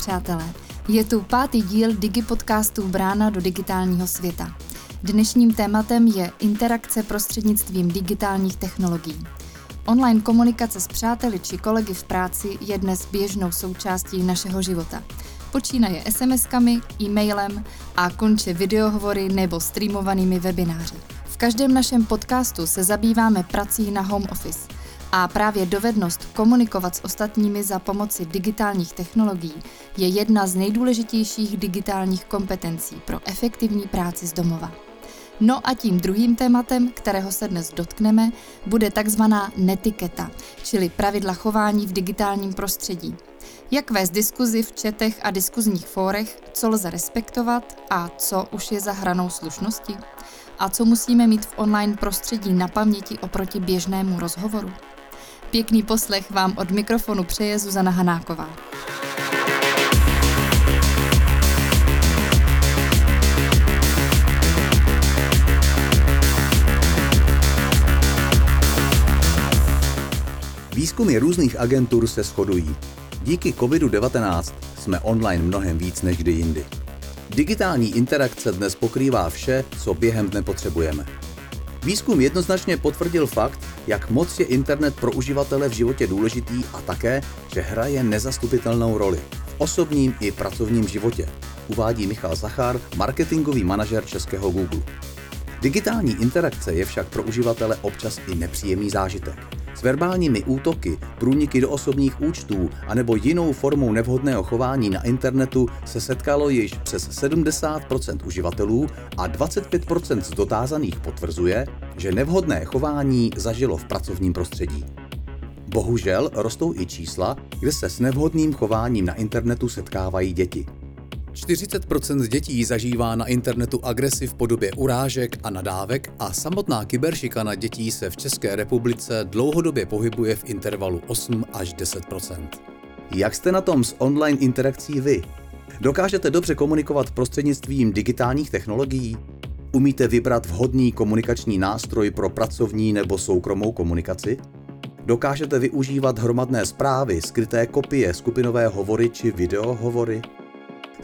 Přátelé. Je tu pátý díl Digi podcastu Brána do digitálního světa. Dnešním tématem je interakce prostřednictvím digitálních technologií. Online komunikace s přáteli či kolegy v práci je dnes běžnou součástí našeho života. Počínaje SMS-kami, e-mailem a konče videohovory nebo streamovanými webináři. V každém našem podcastu se zabýváme prací na home office – a právě dovednost komunikovat s ostatními za pomoci digitálních technologií je jedna z nejdůležitějších digitálních kompetencí pro efektivní práci z domova. No a tím druhým tématem, kterého se dnes dotkneme, bude takzvaná netiketa, čili pravidla chování v digitálním prostředí. Jak vést diskuzi v četech a diskuzních fórech, co lze respektovat a co už je za hranou slušnosti? A co musíme mít v online prostředí na paměti oproti běžnému rozhovoru? Pěkný poslech vám od mikrofonu přeje Zuzana Hanáková. Výzkumy různých agentur se shodují. Díky COVID-19 jsme online mnohem víc než kdy jindy. Digitální interakce dnes pokrývá vše, co během dne potřebujeme. Výzkum jednoznačně potvrdil fakt, jak moc je internet pro uživatele v životě důležitý a také, že hraje nezastupitelnou roli v osobním i pracovním životě, uvádí Michal Zachar, marketingový manažer českého Google. Digitální interakce je však pro uživatele občas i nepříjemný zážitek. S verbálními útoky, průniky do osobních účtů anebo jinou formou nevhodného chování na internetu se setkalo již přes 70% uživatelů a 25% z dotázaných potvrzuje, že nevhodné chování zažilo v pracovním prostředí. Bohužel rostou i čísla, kde se s nevhodným chováním na internetu setkávají děti. 40% dětí zažívá na internetu agresi v podobě urážek a nadávek a samotná kyberšikana dětí se v České republice dlouhodobě pohybuje v intervalu 8 až 10%. Jak jste na tom s online interakcí vy? Dokážete dobře komunikovat prostřednictvím digitálních technologií? Umíte vybrat vhodný komunikační nástroj pro pracovní nebo soukromou komunikaci? Dokážete využívat hromadné zprávy, skryté kopie, skupinové hovory či videohovory?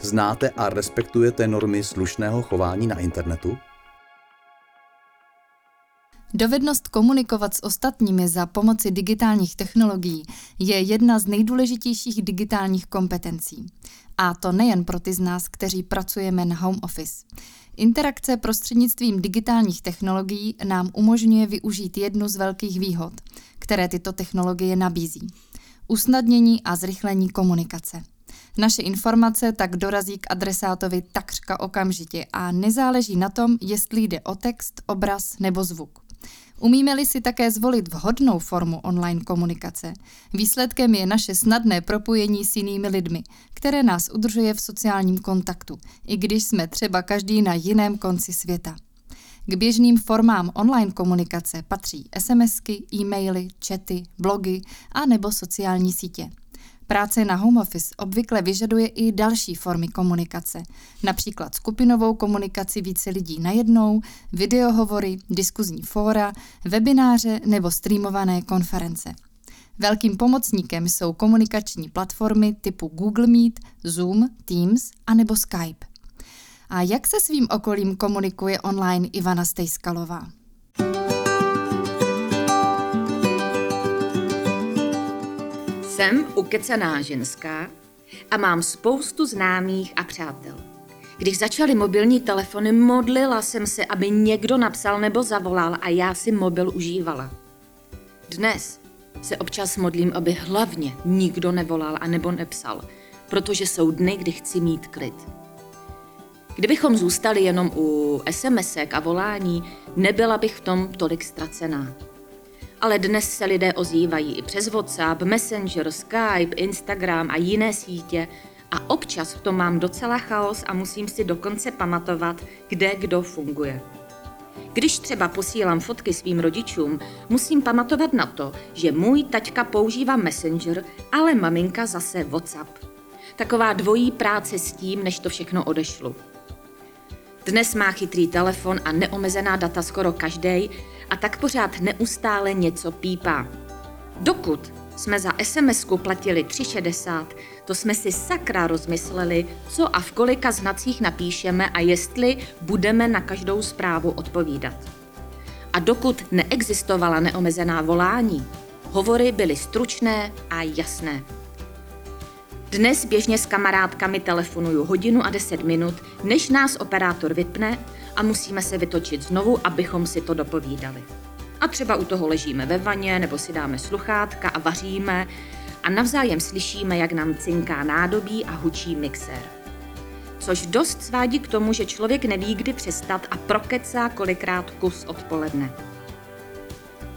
Znáte a respektujete normy slušného chování na internetu? Dovednost komunikovat s ostatními za pomoci digitálních technologií je jedna z nejdůležitějších digitálních kompetencí. A to nejen pro ty z nás, kteří pracujeme na home office. Interakce prostřednictvím digitálních technologií nám umožňuje využít jednu z velkých výhod, které tyto technologie nabízí. Usnadnění a zrychlení komunikace. Naše informace tak dorazí k adresátovi takřka okamžitě a nezáleží na tom, jestli jde o text, obraz nebo zvuk. Umíme-li si také zvolit vhodnou formu online komunikace, výsledkem je naše snadné propojení s jinými lidmi, které nás udržuje v sociálním kontaktu, i když jsme třeba každý na jiném konci světa. K běžným formám online komunikace patří SMSky, e-maily, chaty, blogy a nebo sociální sítě. Práce na home office obvykle vyžaduje i další formy komunikace, například skupinovou komunikaci více lidí najednou, videohovory, diskuzní fóra, webináře nebo streamované konference. Velkým pomocníkem jsou komunikační platformy typu Google Meet, Zoom, Teams a nebo Skype. A jak se svým okolím komunikuje online Ivana Stejskalová? Jsem ukecená ženská a mám spoustu známých a přátel. Když začaly mobilní telefony, modlila jsem se, aby někdo napsal nebo zavolal a já si mobil užívala. Dnes se občas modlím, aby hlavně nikdo nevolal a nebo nepsal, protože jsou dny, kdy chci mít klid. Kdybychom zůstali jenom u SMSek a volání, nebyla bych v tom tolik ztracená. Ale dnes se lidé ozývají i přes WhatsApp, Messenger, Skype, Instagram a jiné sítě a občas v tom mám docela chaos a musím si dokonce pamatovat, kde kdo funguje. Když třeba posílám fotky svým rodičům, musím pamatovat na to, že můj taťka používá Messenger, ale maminka zase WhatsApp. Taková dvojí práce s tím, než to všechno odešlu. Dnes má chytrý telefon a neomezená data skoro každý a tak pořád neustále něco pípá. Dokud jsme za SMS-ku platili 3,60, to jsme si sakra rozmysleli, co a v kolika znacích napíšeme a jestli budeme na každou zprávu odpovídat. A dokud neexistovala neomezená volání, hovory byly stručné a jasné. Dnes běžně s kamarádkami telefonuju hodinu a 10 minut, než nás operátor vypne a musíme se vytočit znovu, abychom si to dopovídali. A třeba u toho ležíme ve vaně nebo si dáme sluchátka a vaříme a navzájem slyšíme, jak nám cinká nádobí a hučí mixér. Což dost svádí k tomu, že člověk neví, kdy přestat a prokecá kolikrát kus odpoledne.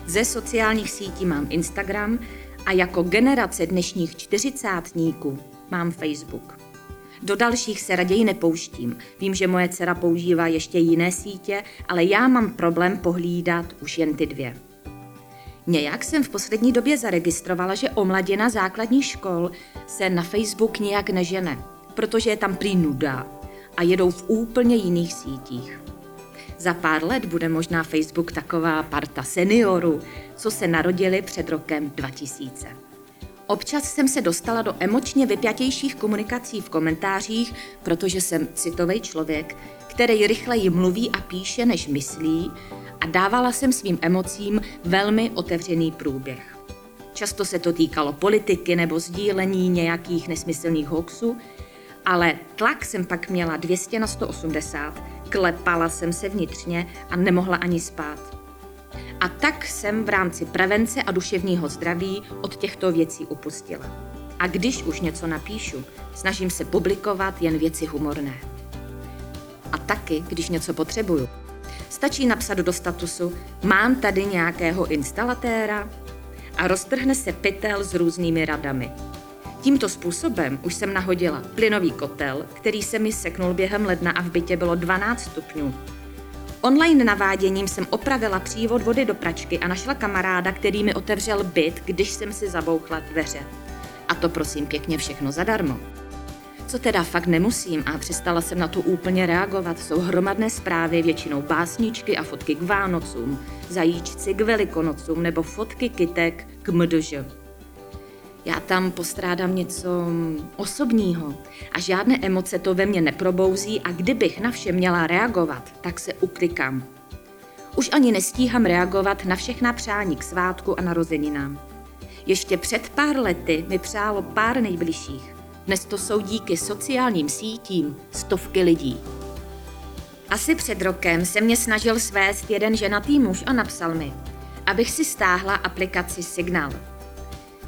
Ze sociálních sítí mám Instagram a jako generace dnešních čtyřicátníků mám Facebook. Do dalších se raději nepouštím. Vím, že moje dcera používá ještě jiné sítě, ale já mám problém pohlídat už jen ty dvě. Nějak jsem v poslední době zaregistrovala, že omladina základních škol se na Facebook nějak nežene, protože je tam prý nuda a jedou v úplně jiných sítích. Za pár let bude možná Facebook taková parta seniorů, co se narodili před rokem 2000. Občas jsem se dostala do emočně vypjatějších komunikací v komentářích, protože jsem citový člověk, který rychleji mluví a píše, než myslí, a dávala jsem svým emocím velmi otevřený průběh. Často se to týkalo politiky nebo sdílení nějakých nesmyslných hoaxů, ale tlak jsem pak měla 200 na 180, klepala jsem se vnitřně a nemohla ani spát. A tak jsem v rámci prevence a duševního zdraví od těchto věcí upustila. A když už něco napíšu, snažím se publikovat jen věci humorné. A taky, když něco potřebuju. Stačí napsat do statusu, mám tady nějakého instalatéra a roztrhne se pytel s různými radami. Tímto způsobem už jsem nahodila plynový kotel, který se mi seknul během ledna a v bytě bylo 12 stupňů. Online naváděním jsem opravila přívod vody do pračky a našla kamaráda, který mi otevřel byt, když jsem si zabouchla dveře. A to prosím pěkně všechno zadarmo. Co teda fakt nemusím a přestala jsem na to úplně reagovat, jsou hromadné zprávy, většinou básničky a fotky k Vánocům, zajíčci k Velikonocům nebo fotky kytek k MDŽ. Já tam postrádám něco osobního a žádné emoce to ve mně neprobouzí a kdybych na vše měla reagovat, tak se uklikám. Už ani nestíhám reagovat na všechna přání k svátku a narozeninám. Ještě před pár lety mi přálo pár nejbližších. Dnes to jsou díky sociálním sítím stovky lidí. Asi před rokem se mě snažil svést jeden ženatý muž a napsal mi, abych si stáhla aplikaci Signal.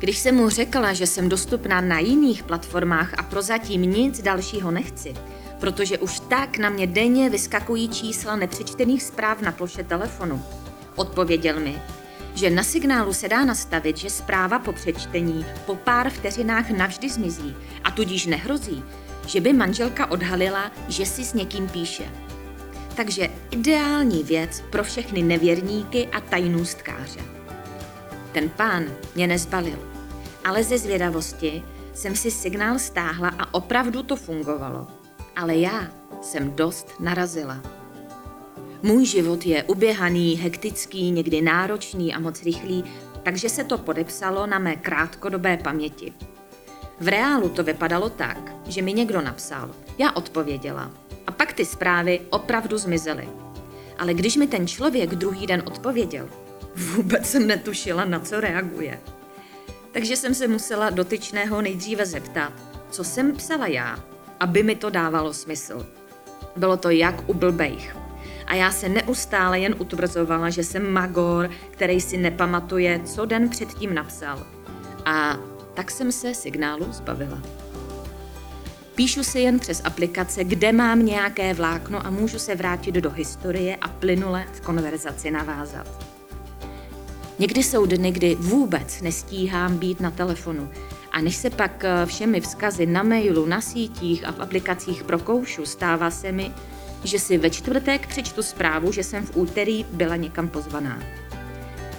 Když jsem mu řekla, že jsem dostupná na jiných platformách a prozatím nic dalšího nechci, protože už tak na mě denně vyskakují čísla nepřečtených zpráv na ploše telefonu, odpověděl mi, že na signálu se dá nastavit, že zpráva po přečtení po pár vteřinách navždy zmizí a tudíž nehrozí, že by manželka odhalila, že si s někým píše. Takže ideální věc pro všechny nevěrníky a tajnůstkáře. Ten pán mě nezbalil ale ze zvědavosti jsem si signál stáhla a opravdu to fungovalo. Ale já jsem dost narazila. Můj život je uběhaný, hektický, někdy náročný a moc rychlý, takže se to podepsalo na mé krátkodobé paměti. V reálu to vypadalo tak, že mi někdo napsal, já odpověděla a pak ty zprávy opravdu zmizely. Ale když mi ten člověk druhý den odpověděl, vůbec jsem netušila, na co reaguje takže jsem se musela dotyčného nejdříve zeptat, co jsem psala já, aby mi to dávalo smysl. Bylo to jak u blbejch. A já se neustále jen utvrzovala, že jsem magor, který si nepamatuje, co den předtím napsal. A tak jsem se signálu zbavila. Píšu si jen přes aplikace, kde mám nějaké vlákno a můžu se vrátit do historie a plynule v konverzaci navázat. Někdy jsou dny, kdy vůbec nestíhám být na telefonu. A než se pak eh, všemi vzkazy na mailu, na sítích a v aplikacích prokoušu, stává se mi, že si ve čtvrtek přečtu zprávu, že jsem v úterý byla někam pozvaná.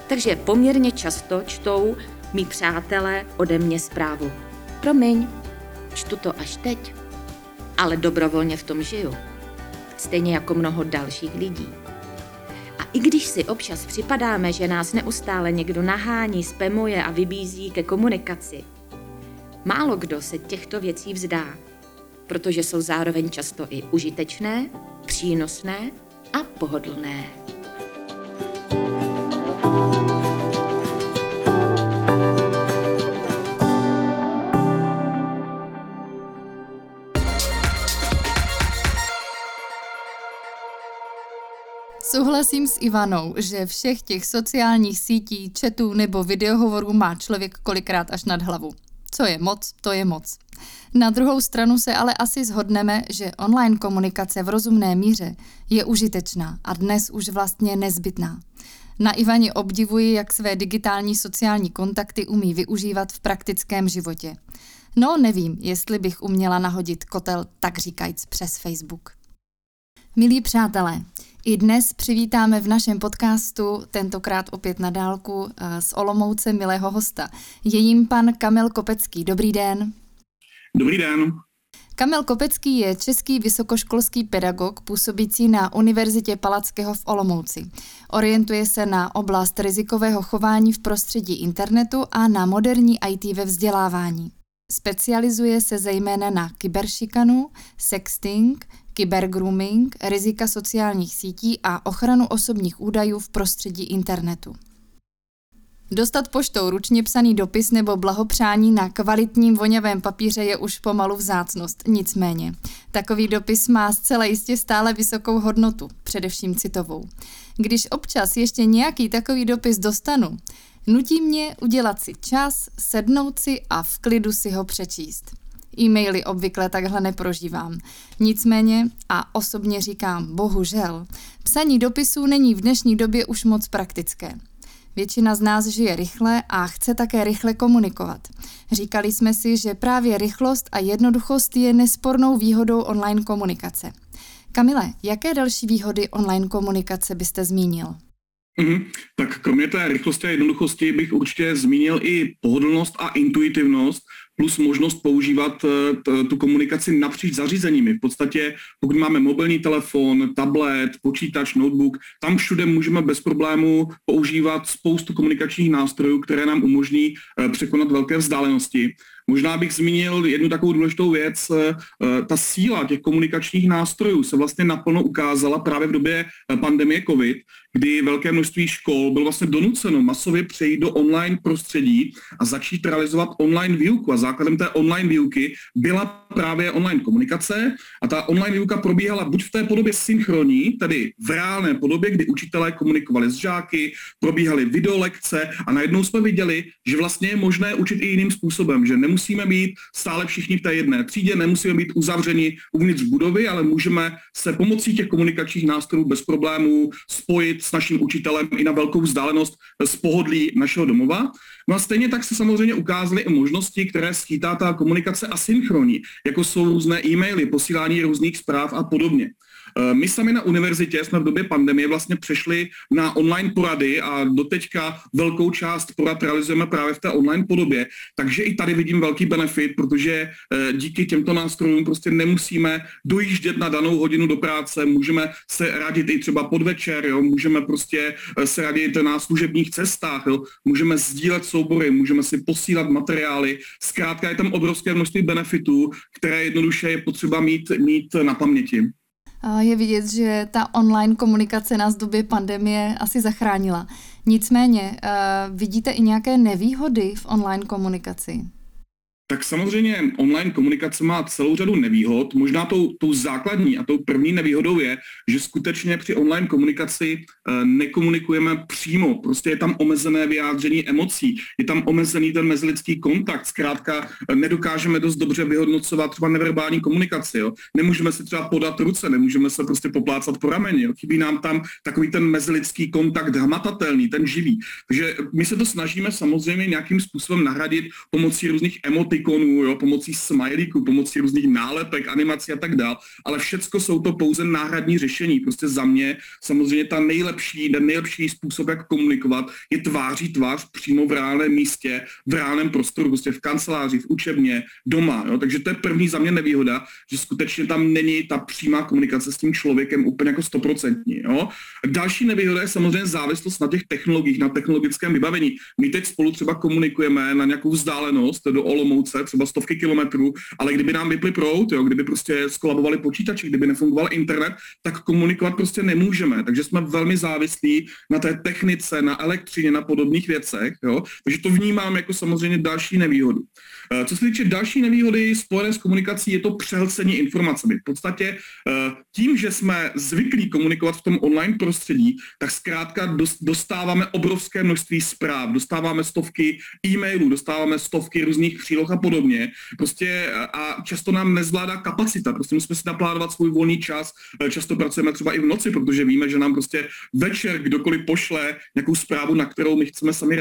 Takže poměrně často čtou mý přátelé ode mě zprávu. Promiň, čtu to až teď, ale dobrovolně v tom žiju. Stejně jako mnoho dalších lidí. I když si občas připadáme, že nás neustále někdo nahání, spamuje a vybízí ke komunikaci, málo kdo se těchto věcí vzdá, protože jsou zároveň často i užitečné, přínosné a pohodlné. Souhlasím s Ivanou, že všech těch sociálních sítí, chatů nebo videohovorů má člověk kolikrát až nad hlavu. Co je moc, to je moc. Na druhou stranu se ale asi zhodneme, že online komunikace v rozumné míře je užitečná a dnes už vlastně nezbytná. Na Ivaně obdivuji, jak své digitální sociální kontakty umí využívat v praktickém životě. No, nevím, jestli bych uměla nahodit kotel tak říkajíc přes Facebook. Milí přátelé, i dnes přivítáme v našem podcastu, tentokrát opět na dálku, z Olomouce milého hosta. Je jim pan Kamil Kopecký. Dobrý den. Dobrý den. Kamil Kopecký je český vysokoškolský pedagog působící na Univerzitě Palackého v Olomouci. Orientuje se na oblast rizikového chování v prostředí internetu a na moderní IT ve vzdělávání. Specializuje se zejména na kyberšikanu, sexting, kybergrooming, rizika sociálních sítí a ochranu osobních údajů v prostředí internetu. Dostat poštou ručně psaný dopis nebo blahopřání na kvalitním voňavém papíře je už pomalu vzácnost. Nicméně, takový dopis má zcela jistě stále vysokou hodnotu, především citovou. Když občas ještě nějaký takový dopis dostanu, nutí mě udělat si čas, sednout si a v klidu si ho přečíst. E-maily obvykle takhle neprožívám. Nicméně, a osobně říkám bohužel, psaní dopisů není v dnešní době už moc praktické. Většina z nás žije rychle a chce také rychle komunikovat. Říkali jsme si, že právě rychlost a jednoduchost je nespornou výhodou online komunikace. Kamile, jaké další výhody online komunikace byste zmínil? Mm-hmm. Tak kromě té rychlosti a jednoduchosti bych určitě zmínil i pohodlnost a intuitivnost, plus možnost používat eh, tu komunikaci napříč zařízeními. V podstatě, pokud máme mobilní telefon, tablet, počítač, notebook, tam všude můžeme bez problému používat spoustu komunikačních nástrojů, které nám umožní eh, překonat velké vzdálenosti. Možná bych zmínil jednu takovou důležitou věc. Eh, ta síla těch komunikačních nástrojů se vlastně naplno ukázala právě v době pandemie COVID, kdy velké množství škol bylo vlastně donuceno masově přejít do online prostředí a začít realizovat online výuku. A základem té online výuky byla právě online komunikace a ta online výuka probíhala buď v té podobě synchronní, tedy v reálné podobě, kdy učitelé komunikovali s žáky, probíhaly videolekce a najednou jsme viděli, že vlastně je možné učit i jiným způsobem, že nemusíme být stále všichni v té jedné třídě, nemusíme být uzavřeni uvnitř budovy, ale můžeme se pomocí těch komunikačních nástrojů bez problémů spojit s naším učitelem i na velkou vzdálenost z pohodlí našeho domova. No a stejně tak se samozřejmě ukázaly i možnosti, které skýtá ta komunikace asynchronní, jako jsou různé e-maily, posílání různých zpráv a podobně. Eh, my sami na univerzitě jsme v době pandemie vlastně přešli na online porady a doteďka velkou část porad realizujeme právě v té online podobě, takže i tady vidím velký benefit, protože eh, díky těmto nástrojům prostě nemusíme dojíždět na danou hodinu do práce, můžeme se radit i třeba podvečer, jo, můžeme prostě eh, se radit na služebních cestách, jo, můžeme sdílet soubory, můžeme si posílat materiály, zkrátka je tam obrovské množství benefitů, které jednoduše je potřeba mít, mít na paměti je vidět, že ta online komunikace nás v době pandemie asi zachránila. Nicméně, eh, vidíte i nějaké nevýhody v online komunikaci? Tak samozřejmě online komunikace má celou řadu nevýhod. Možná tou, tou základní a tou první nevýhodou je, že skutečně při online komunikaci e, nekomunikujeme přímo. Prostě je tam omezené vyjádření emocí, je tam omezený ten mezilidský kontakt. Zkrátka e, nedokážeme dost dobře vyhodnocovat třeba neverbální komunikaci. Jo. Nemůžeme si třeba podat ruce, nemůžeme se prostě poplácat po rameni. Jo. Chybí nám tam takový ten mezilidský kontakt hmatatelný, ten živý. Takže my se to snažíme samozřejmě nějakým způsobem nahradit pomocí různých emot emotikonů, jo, pomocí smajlíků, pomocí různých nálepek, animací a tak dál, ale všecko jsou to pouze náhradní řešení. Prostě za mě samozřejmě ta nejlepší, ten nejlepší způsob, jak komunikovat, je tváří tvář přímo v reálném místě, v reálném prostoru, prostě v kanceláři, v učebně, doma. Jo. Takže to je první za mě nevýhoda, že skutečně tam není ta přímá komunikace s tím člověkem úplně jako stoprocentní. Další nevýhoda je samozřejmě závislost na těch technologiích, na technologickém vybavení. My teď spolu třeba komunikujeme na nějakou vzdálenost do Olomouce, třeba stovky kilometrů, ale kdyby nám vyply prout, jo, kdyby prostě skolabovali počítače, kdyby nefungoval internet, tak komunikovat prostě nemůžeme. Takže jsme velmi závislí na té technice, na elektřině, na podobných věcech. Jo. Takže to vnímám jako samozřejmě další nevýhodu. Eh, co se týče další nevýhody spojené s komunikací, je to přehlcení informacemi. V podstatě eh, tím, že jsme zvyklí komunikovat v tom online prostředí, tak zkrátka dostáváme obrovské množství zpráv, dostáváme stovky e-mailů, dostáváme stovky různých příloh a podobně. Prostě eh, a často nám nezvládá kapacita, prostě musíme si naplánovat svůj volný čas, často pracujeme třeba i v noci, protože víme, že nám prostě večer kdokoliv pošle nějakou zprávu, na kterou my chceme sami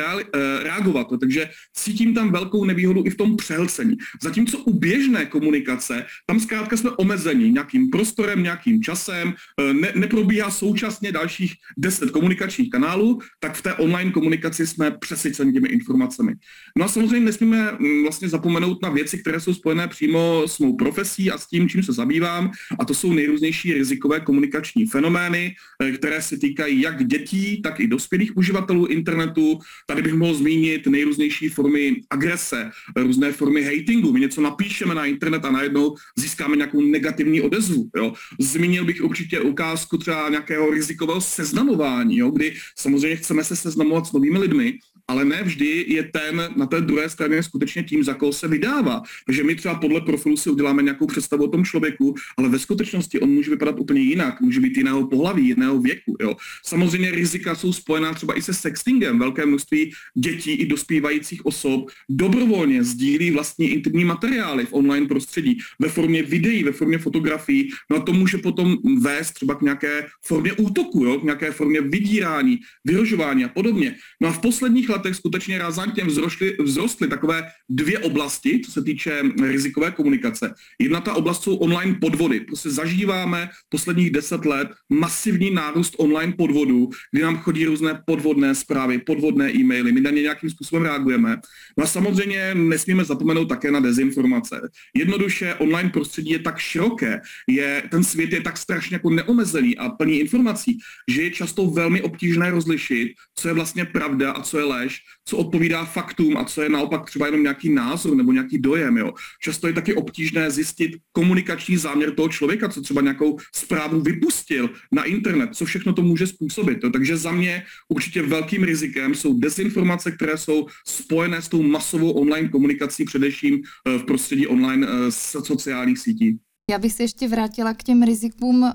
reagovat. Takže cítím tam velkou nevýhodu i v tom přehlcení. Zatímco u běžné komunikace, tam zkrátka jsme omezeni nějakým prostorem, nějakým časem, eh, ne, neprobíhá současně dalších deset komunikačních kanálů, tak v té online komunikaci jsme přesyceni těmi informacemi. No a samozřejmě nesmíme mm, vlastně zapomenout na věci, které jsou spojené přímo s mou profesí a s tím, čím se zabývám, a to jsou nejrůznější rizikové komunikační fenomény, eh, které se týkají jak dětí, tak i dospělých uživatelů internetu. Tady bych mohl zmínit nejrůznější formy agrese, různé formy hatingu. My něco napíšeme na internet a najednou získáme nějakou negativní odezvu. Jo. Zmínil bych určitě ukázku třeba nějakého rizikového seznamování, jo, kdy samozřejmě chceme se seznamovat s novými lidmi, ale ne vždy je ten na té druhé straně skutečně tím, za koho se vydává. Takže my třeba podle profilu si uděláme nějakou představu o tom člověku, ale ve skutečnosti on může vypadat úplně jinak, může být jiného pohlaví, jiného věku. Jo. Samozřejmě rizika jsou spojená třeba i se sextingem. Velké množství dětí i dospívajících osob dobrovolně sdílí vlastní intimní materiály v online prostředí ve formě videí, ve formě fotografií. No a to může potom vést třeba k nějaké formě útoku, jo, k nějaké formě vydírání, vyrožování a podobně. No a v posledních letech skutečně razantně vzrostly, vzrostly takové dvě oblasti, co se týče rizikové komunikace. Jedna ta oblast jsou online podvody. Prostě zažíváme posledních deset let masivní nárůst online podvodů, kdy nám chodí různé podvodné zprávy, podvodné e-maily, my na ně nějakým způsobem reagujeme. No a samozřejmě nesmíme zapomenout také na dezinformace. Jednoduše online prostředí je tak široké, je, ten svět je tak strašně jako neomezený a plný informací, že je často velmi obtížné rozlišit, co je vlastně pravda a co je lež, co odpovídá faktům a co je naopak třeba jenom nějaký názor nebo nějaký dojem. Jo. Často je taky obtížné zjistit komunikační záměr toho člověka, co třeba nějakou zprávu vypustil na internet, co všechno to může způsobit. Jo. Takže za mě určitě velkým rizikem jsou dezinformace, které jsou spojené s tou masovou online komunikací, především eh, v prostředí online eh, sociálních sítí. Já bych se ještě vrátila k těm rizikům uh,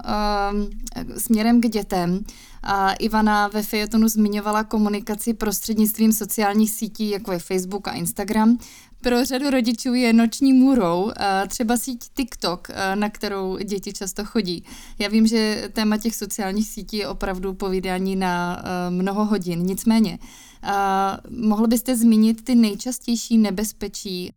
směrem k dětem. A Ivana ve Fejetonu zmiňovala komunikaci prostřednictvím sociálních sítí, jako je Facebook a Instagram. Pro řadu rodičů je noční můrou třeba síť TikTok, na kterou děti často chodí. Já vím, že téma těch sociálních sítí je opravdu povídání na mnoho hodin. Nicméně, mohl byste zmínit ty nejčastější nebezpečí Eh,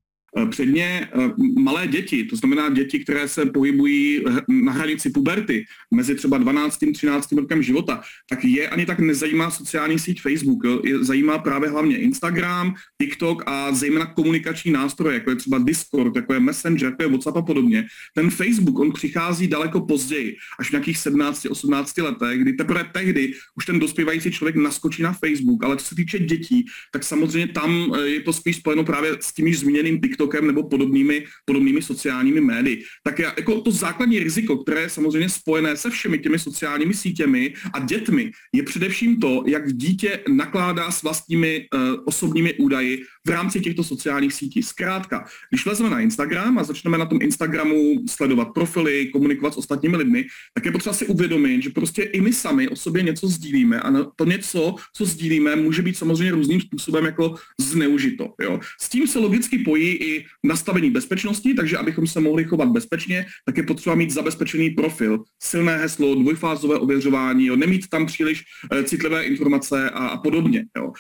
předně eh, malé děti, to znamená děti, které se pohybují na hranici puberty, mezi třeba 12. a 13. rokem života, tak je ani tak nezajímá sociální síť Facebook, je zajímá právě hlavně Instagram, TikTok a zejména komunikační nástroje, jako je třeba Discord, jako je Messenger, jako je WhatsApp a podobně. Ten Facebook, on přichází daleko později, až v nějakých 17-18 letech, kdy teprve tehdy už ten dospívající člověk naskočí na Facebook, ale co se týče dětí, tak samozřejmě tam eh, je to spíš spojeno právě s tím již zmíněným TikTok TikTokem nebo podobnými, podobnými sociálními médii. Tak já, jako to základní riziko, které je samozřejmě spojené se všemi těmi sociálními sítěmi a dětmi, je především to, jak dítě nakládá s vlastními uh, osobními údaji v rámci těchto sociálních sítí. Zkrátka, když vezmeme na Instagram a začneme na tom Instagramu sledovat profily, komunikovat s ostatními lidmi, tak je potřeba si uvědomit, že prostě i my sami o sobě něco sdílíme a to něco, co sdílíme, může být samozřejmě různým způsobem jako zneužito. Jo. S tím se logicky pojí i nastavení bezpečnosti, takže abychom se mohli chovat bezpečně, tak je potřeba mít zabezpečený profil, silné heslo, dvojfázové ověřování, jo, nemít tam příliš uh, citlivé informace a, a podobně. Jo. Uh,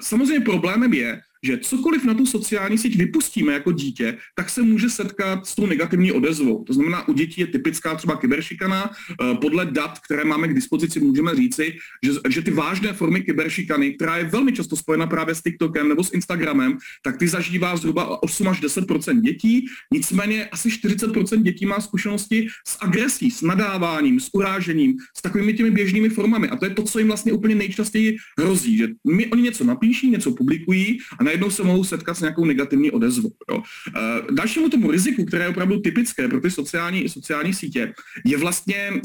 samozřejmě problémem je, že cokoliv na tu sociální síť vypustíme jako dítě, tak se může setkat s tou negativní odezvou. To znamená, u dětí je typická třeba kyberšikana. Eh, podle dat, které máme k dispozici, můžeme říci, že, že ty vážné formy kyberšikany, která je velmi často spojena právě s TikTokem nebo s Instagramem, tak ty zažívá zhruba 8 až 10% dětí. Nicméně asi 40% dětí má zkušenosti s agresí, s nadáváním, s urážením, s takovými těmi běžnými formami. A to je to, co jim vlastně úplně nejčastěji hrozí, že mi oni něco napíší, něco publikují a najednou se mohou setkat s nějakou negativní odezvou. Jo. E, dalšímu tomu riziku, které je opravdu typické pro ty sociální, sociální sítě, je vlastně e,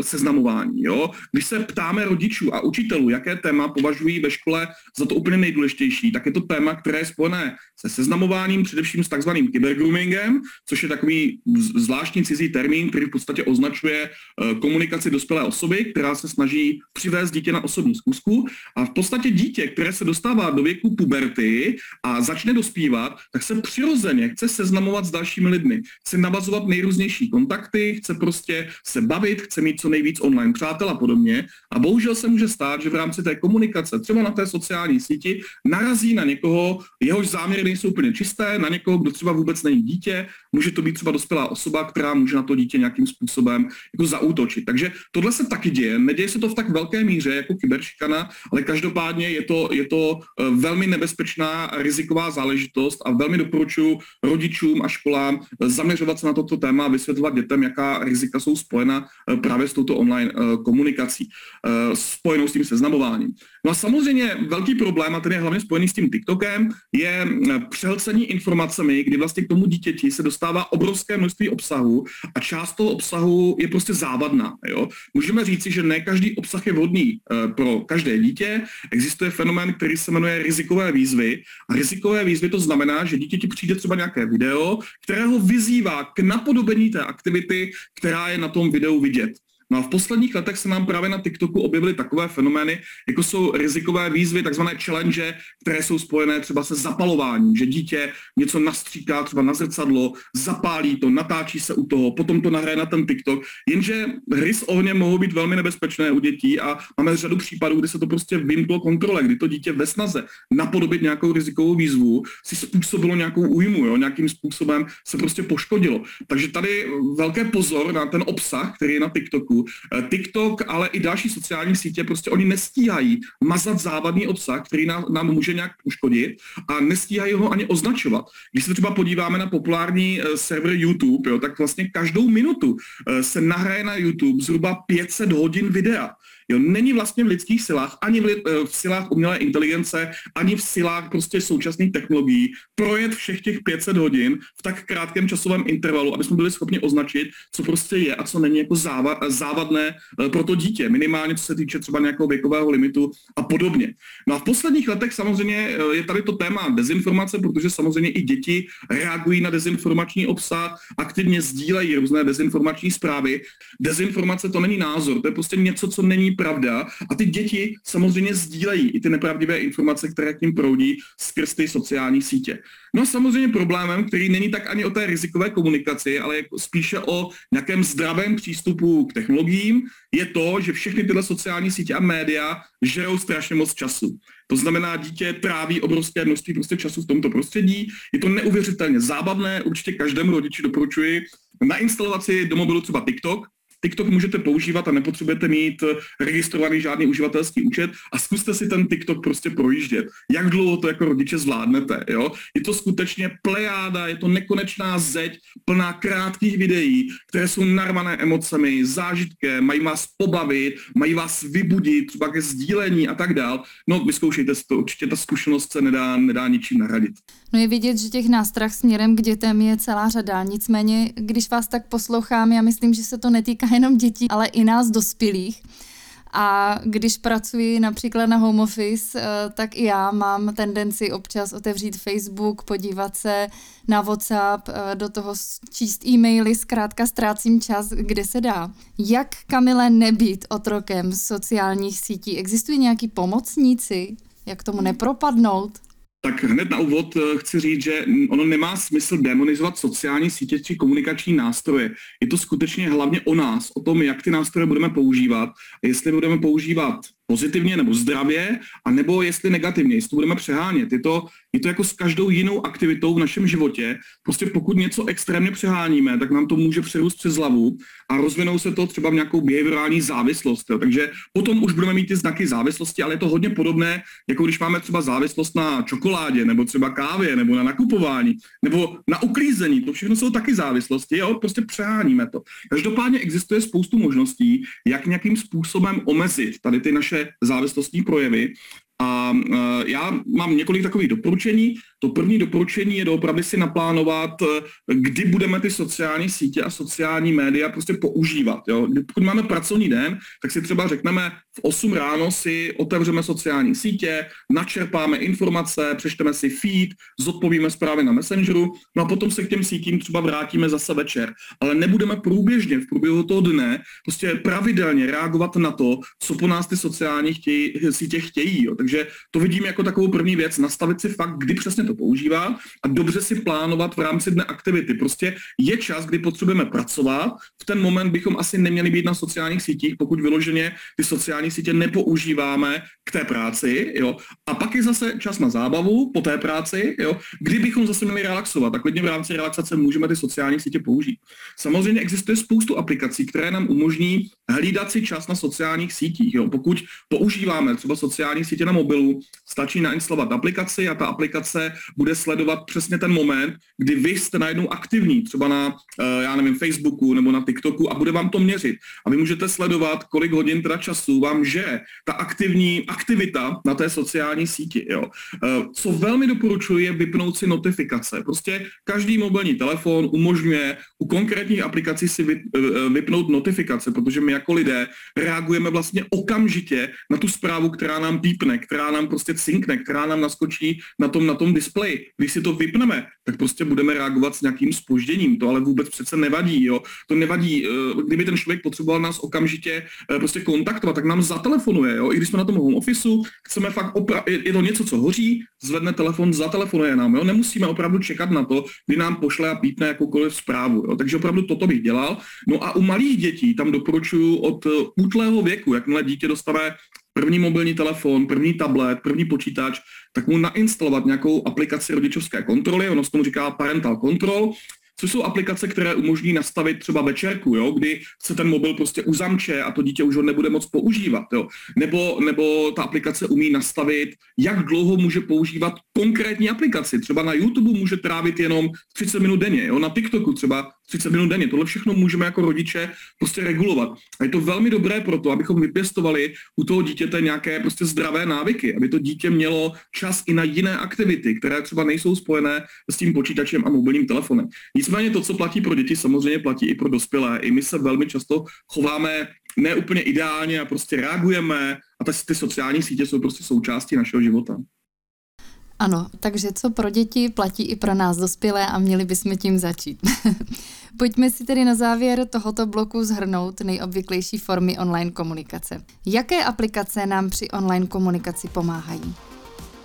seznamování. Jo. Když se ptáme rodičů a učitelů, jaké téma považují ve škole za to úplně nejdůležitější, tak je to téma, které je spojené se seznamováním, především s takzvaným kybergroomingem, což je takový zvláštní cizí termín, který v podstatě označuje e, komunikaci dospělé osoby, která se snaží přivést dítě na osobní zkusku a v podstatě dítě, které se dostává do věku puberty a začne dospívat, tak se přirozeně chce seznamovat s dalšími lidmi, chce navazovat nejrůznější kontakty, chce prostě se bavit, chce mít co nejvíc online přátel a podobně. A bohužel se může stát, že v rámci té komunikace, třeba na té sociální síti, narazí na někoho, jehož záměry nejsou úplně čisté, na někoho, kdo třeba vůbec není dítě, může to být třeba dospělá osoba, která může na to dítě nějakým způsobem jako zaútočit. Takže tohle se taky děje. Neděje se to v tak velké míře jako kyberšikana, ale každopádně je to, je to eh, velmi nebezpečná riziková záležitost a velmi doporučuji rodičům a školám eh, zaměřovat se na toto téma a vysvětlovat dětem, jaká rizika jsou spojena eh, právě s touto online komunikací, spojenou s tím seznamováním. No a samozřejmě velký problém, a ten je hlavně spojený s tím TikTokem, je přehlcení informacemi, kdy vlastně k tomu dítěti se dostává obrovské množství obsahu a část toho obsahu je prostě závadná. Jo? Můžeme říci, že ne každý obsah je vhodný pro každé dítě. Existuje fenomén, který se jmenuje rizikové výzvy. A rizikové výzvy to znamená, že dítěti přijde třeba nějaké video, které ho vyzývá k napodobení té aktivity, která je na tom videu vidět. No a v posledních letech se nám právě na TikToku objevily takové fenomény, jako jsou rizikové výzvy, takzvané challenge, které jsou spojené třeba se zapalováním, že dítě něco nastříká třeba na zrcadlo, zapálí to, natáčí se u toho, potom to nahraje na ten TikTok, jenže hry s ohněm mohou být velmi nebezpečné u dětí a máme řadu případů, kdy se to prostě vymklo kontrole, kdy to dítě ve snaze napodobit nějakou rizikovou výzvu si způsobilo nějakou újmu, jo, nějakým způsobem se prostě poškodilo. Takže tady velké pozor na ten obsah, který je na TikToku, Eh, TikTok, ale i další sociální sítě, prostě oni nestíhají mazat závadný obsah, který nám, nám může nějak uškodit a nestíhají ho ani označovat. Když se třeba podíváme na populární uh, server YouTube, jo, tak vlastně každou minutu uh, se nahraje na YouTube zhruba 500 hodin videa. Jo, není vlastně v lidských silách, ani v, eh, v silách umělé inteligence, ani v silách prostě současných technologií projet všech těch 500 hodin v tak krátkém časovém intervalu, aby jsme byli schopni označit, co prostě je a co není jako záva, závadné eh, pro to dítě, minimálně co se týče třeba nějakého věkového limitu a podobně. No a v posledních letech samozřejmě eh, je tady to téma dezinformace, protože samozřejmě i děti reagují na dezinformační obsah, aktivně sdílejí různé dezinformační zprávy. Dezinformace to není názor, to je prostě něco, co není pravda a ty děti samozřejmě sdílejí i ty nepravdivé informace, které k ním proudí skrz ty sociální sítě. No a samozřejmě problémem, který není tak ani o té rizikové komunikaci, ale jako spíše o nějakém zdravém přístupu k technologiím, je to, že všechny tyhle sociální sítě a média žerou strašně moc času. To znamená, dítě tráví obrovské množství prostě času v tomto prostředí. Je to neuvěřitelně zábavné, určitě každému rodiči doporučuji nainstalovat si do mobilu třeba TikTok, TikTok můžete používat a nepotřebujete mít eh, registrovaný žádný uživatelský účet a zkuste si ten TikTok prostě projíždět. Jak dlouho to jako rodiče zvládnete, jo? Je to skutečně plejáda, je to nekonečná zeď plná krátkých videí, které jsou narvané emocemi, zážitkem, mají vás pobavit, mají vás vybudit, třeba ke sdílení a tak dál. No, vyzkoušejte si to, určitě ta zkušenost se nedá, nedá ničím nahradit. No je vidět, že těch nástrah směrem k dětem je celá řada. Nicméně, když vás tak poslouchám, já myslím, že se to netýká jenom dětí, ale i nás dospělých. A když pracuji například na home office, eh, tak i já mám tendenci občas otevřít Facebook, podívat se na WhatsApp, eh, do toho číst e-maily, zkrátka ztrácím čas, kde se dá. Jak, Kamile, nebýt otrokem sociálních sítí? Existují nějaký pomocníci? Jak tomu nepropadnout? Tak hned na úvod eh, chci říct, že ono nemá smysl demonizovat sociální sítě či komunikační nástroje. Je to skutečně hlavně o nás, o tom, jak ty nástroje budeme používat. A jestli budeme používat pozitivně nebo zdravě, a nebo jestli negativně, jestli to budeme přehánět. Je to, je to jako s každou jinou aktivitou v našem životě. Prostě pokud něco extrémně přeháníme, tak nám to může přerůst přes hlavu a rozvinou se to třeba v nějakou behaviorální závislost. Jo. Takže potom už budeme mít ty znaky závislosti, ale je to hodně podobné, jako když máme třeba závislost na čokoládě, nebo třeba kávě, nebo na nakupování, nebo na uklízení. To všechno jsou taky závislosti, jo, prostě přeháníme to. Každopádně existuje spoustu možností, jak nějakým způsobem omezit tady ty naše závislostní projevy a uh, já mám několik takových doporučení. To první doporučení je doopravdy si naplánovat, e, kdy budeme ty sociální sítě a sociální média prostě používat. Jo? Pokud máme pracovní den, tak si třeba řekneme, v 8 ráno si otevřeme sociální sítě, načerpáme informace, přečteme si feed, zodpovíme zprávy na Messengeru, no a potom se k těm sítím třeba vrátíme zase večer. Ale nebudeme průběžně v průběhu toho dne prostě pravidelně reagovat na to, co po nás ty sociální chtějí, sítě chtějí. Jo? Takže to vidím jako takovou první věc, nastavit si fakt, kdy přesně to používá a dobře si plánovat v rámci dne aktivity. Prostě je čas, kdy potřebujeme pracovat, v ten moment bychom asi neměli být na sociálních sítích, pokud vyloženě ty sociální sítě nepoužíváme k té práci, jo. A pak je zase čas na zábavu po té práci, jo, kdy bychom zase měli relaxovat. Tak klidně v rámci relaxace můžeme ty sociální sítě použít. Samozřejmě existuje spoustu aplikací, které nám umožní hlídat si čas na sociálních sítích. Jo. Pokud používáme třeba sociální sítě na mobilu, stačí nainstalovat aplikaci a ta aplikace bude sledovat přesně ten moment, kdy vy jste najednou aktivní, třeba na, eh, já nevím, Facebooku nebo na TikToku a bude vám to měřit. A vy můžete sledovat, kolik hodin teda času vám že ta aktivní aktivita na té sociální síti. Jo. Eh, co velmi doporučuji je vypnout si notifikace. Prostě každý mobilní telefon umožňuje u konkrétních aplikací si eh, vypnout notifikace, protože my jako lidé reagujeme vlastně okamžitě na tu zprávu, která nám pípne, která nám prostě cinkne, která nám naskočí na tom, na tom displeji. Když si to vypneme, tak prostě budeme reagovat s nějakým spožděním. To ale vůbec přece nevadí. Jo. To nevadí. Eh, kdyby ten člověk potřeboval nás okamžitě prostě kontaktovat, tak nám zatelefonuje. Jo. I když jsme na tom home officeu, chceme fakt opra- je to něco, co hoří, zvedne telefon, zatelefonuje nám. Jo. Nemusíme opravdu čekat na to, kdy nám pošle a pítne jakoukoliv zprávu. Jo. Takže opravdu toto bych dělal. No a u malých dětí tam doporučuji od eh, útlého věku, jakmile dítě dostane první mobilní telefon, první tablet, první počítač, tak mu nainstalovat nějakou aplikaci rodičovské kontroly, ono se tomu říká parental control, což jsou aplikace, které umožní nastavit třeba večerku, jo, kdy se ten mobil prostě uzamče a to dítě už ho nebude moc používat. Jo. Nebo, nebo ta aplikace umí nastavit, jak dlouho může používat konkrétní aplikaci. Třeba na YouTube může trávit jenom 30 minut denně, jo. na TikToku třeba 30 minut denně. Tohle všechno můžeme jako rodiče prostě regulovat. A je to velmi dobré pro to, abychom vypěstovali u toho dítěte nějaké prostě zdravé návyky, aby to dítě mělo čas i na jiné aktivity, které třeba nejsou spojené s tím počítačem a mobilním telefonem. Nicméně to, co platí pro děti, samozřejmě platí i pro dospělé. I my se velmi často chováme neúplně ideálně a prostě reagujeme a ty sociální sítě jsou prostě součástí našeho života. Ano, takže co pro děti platí i pro nás dospělé a měli bychom tím začít. Pojďme si tedy na závěr tohoto bloku zhrnout nejobvyklejší formy online komunikace. Jaké aplikace nám při online komunikaci pomáhají?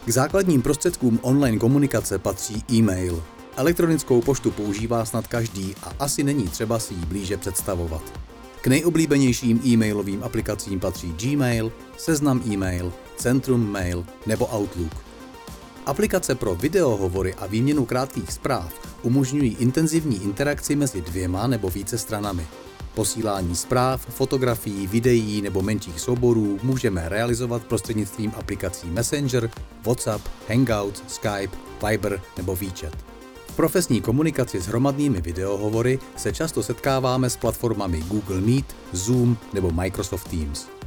K základním prostředkům online komunikace patří e-mail. Elektronickou poštu používá snad každý a asi není třeba si ji blíže představovat. K nejoblíbenějším e-mailovým aplikacím patří Gmail, Seznam e-mail, Centrum Mail nebo Outlook. Aplikace pro videohovory a výměnu krátkých zpráv umožňují intenzivní interakci mezi dvěma nebo více stranami. Posílání zpráv, fotografií, videí nebo menších souborů můžeme realizovat prostřednictvím aplikací Messenger, WhatsApp, Hangout, Skype, Viber nebo WeChat. V profesní komunikaci s hromadnými videohovory se často setkáváme s platformami Google Meet, Zoom nebo Microsoft Teams.